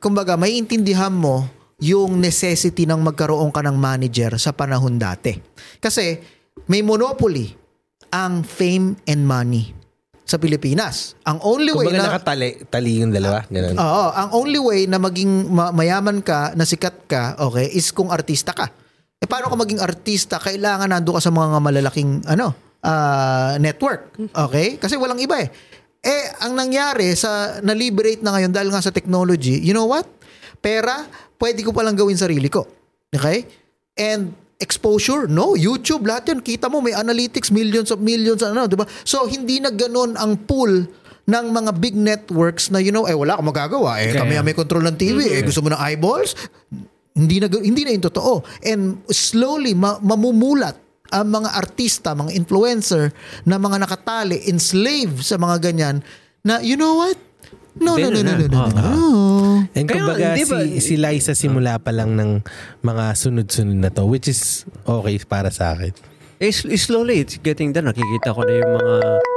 kumbaga, may intindihan mo yung necessity ng magkaroon ka ng manager sa panahon dati. Kasi, may monopoly ang fame and money sa Pilipinas. Ang only way Kumbaga na... nakatali tali yung dalawa. Ganun. Oo, ang only way na maging ma- mayaman ka, na sikat ka, okay, is kung artista ka. Eh paano ka maging artista? Kailangan nando ka sa mga malalaking ano, ah, network. Okay? Kasi walang iba eh. Eh, ang nangyari sa na-liberate na ngayon dahil nga sa technology, you know what? Pera, pwede ko palang gawin sarili ko. Okay? And exposure, no. YouTube, lahat yan. Kita mo, may analytics, millions of millions, ano, di ba? So, hindi na ganun ang pool ng mga big networks na, you know, eh, wala akong magagawa. Eh, kami ang may control ng TV. Eh, gusto mo ng eyeballs? Hindi na, hindi na yung totoo. And slowly, ma- mamumulat ang mga artista, mga influencer na mga nakatali, enslaved sa mga ganyan na, you know what? No, no, no, no, no, no, no, no. And Kaya, kumbaga di ba- si, si Liza simula pa lang ng mga sunod-sunod na to which is okay para sa akin. Eh, sl- slowly, it's getting there. Nakikita ko na yung mga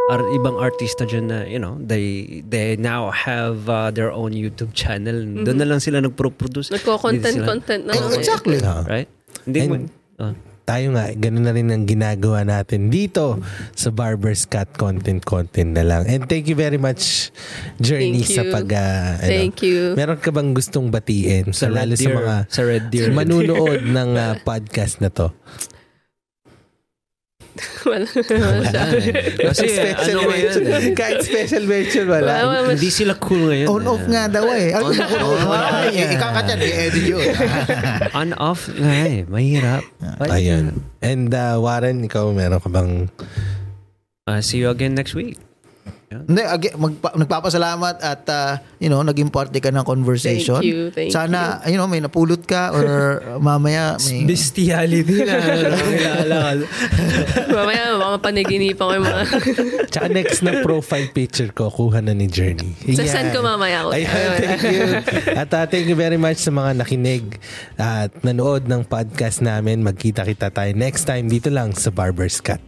ar- ibang artista dyan na, you know, they they now have uh, their own YouTube channel. Doon na lang sila nagpro-produce. Nagko-content-content na lang. exactly. Right? Hindi mo. And- ah. tayo nga, ganun na rin ang ginagawa natin dito sa Barber's Cat Content Content na lang. And thank you very much, Journey, Thank sa pag... ano, Thank you. Meron ka bang gustong batiin? Sa Sa lalo Red sa Deer. mga Sa Red Deer. manunood ng ah, podcast na to. *laughs* Wala. Wala siya. Kasi ano ngayon, eh, Kahit special mention, wala. Wala, wala. hindi sila cool ngayon. On-off nga daw eh. Ay, on-off. Ikakat yan, i-edit yun. *laughs* On-off nga eh. Mahirap. Ayun. And uh, Warren, ikaw meron ka bang... Uh, see you again next week. Hindi, again, magpa- nagpapasalamat at, uh, you know, naging parte ka ng conversation. Thank you, thank Sana, you. know, may napulot ka or *laughs* mamaya may... Bestiality *laughs* *laughs* na. Mamaya, baka panaginipan ko yung mga... Tsaka next na profile picture ko, kuha na ni Journey. Sasend ko mamaya ako. Ayun, thank you. At uh, thank you very much sa mga nakinig at nanood ng podcast namin. Magkita-kita tayo next time dito lang sa Barber's Cut.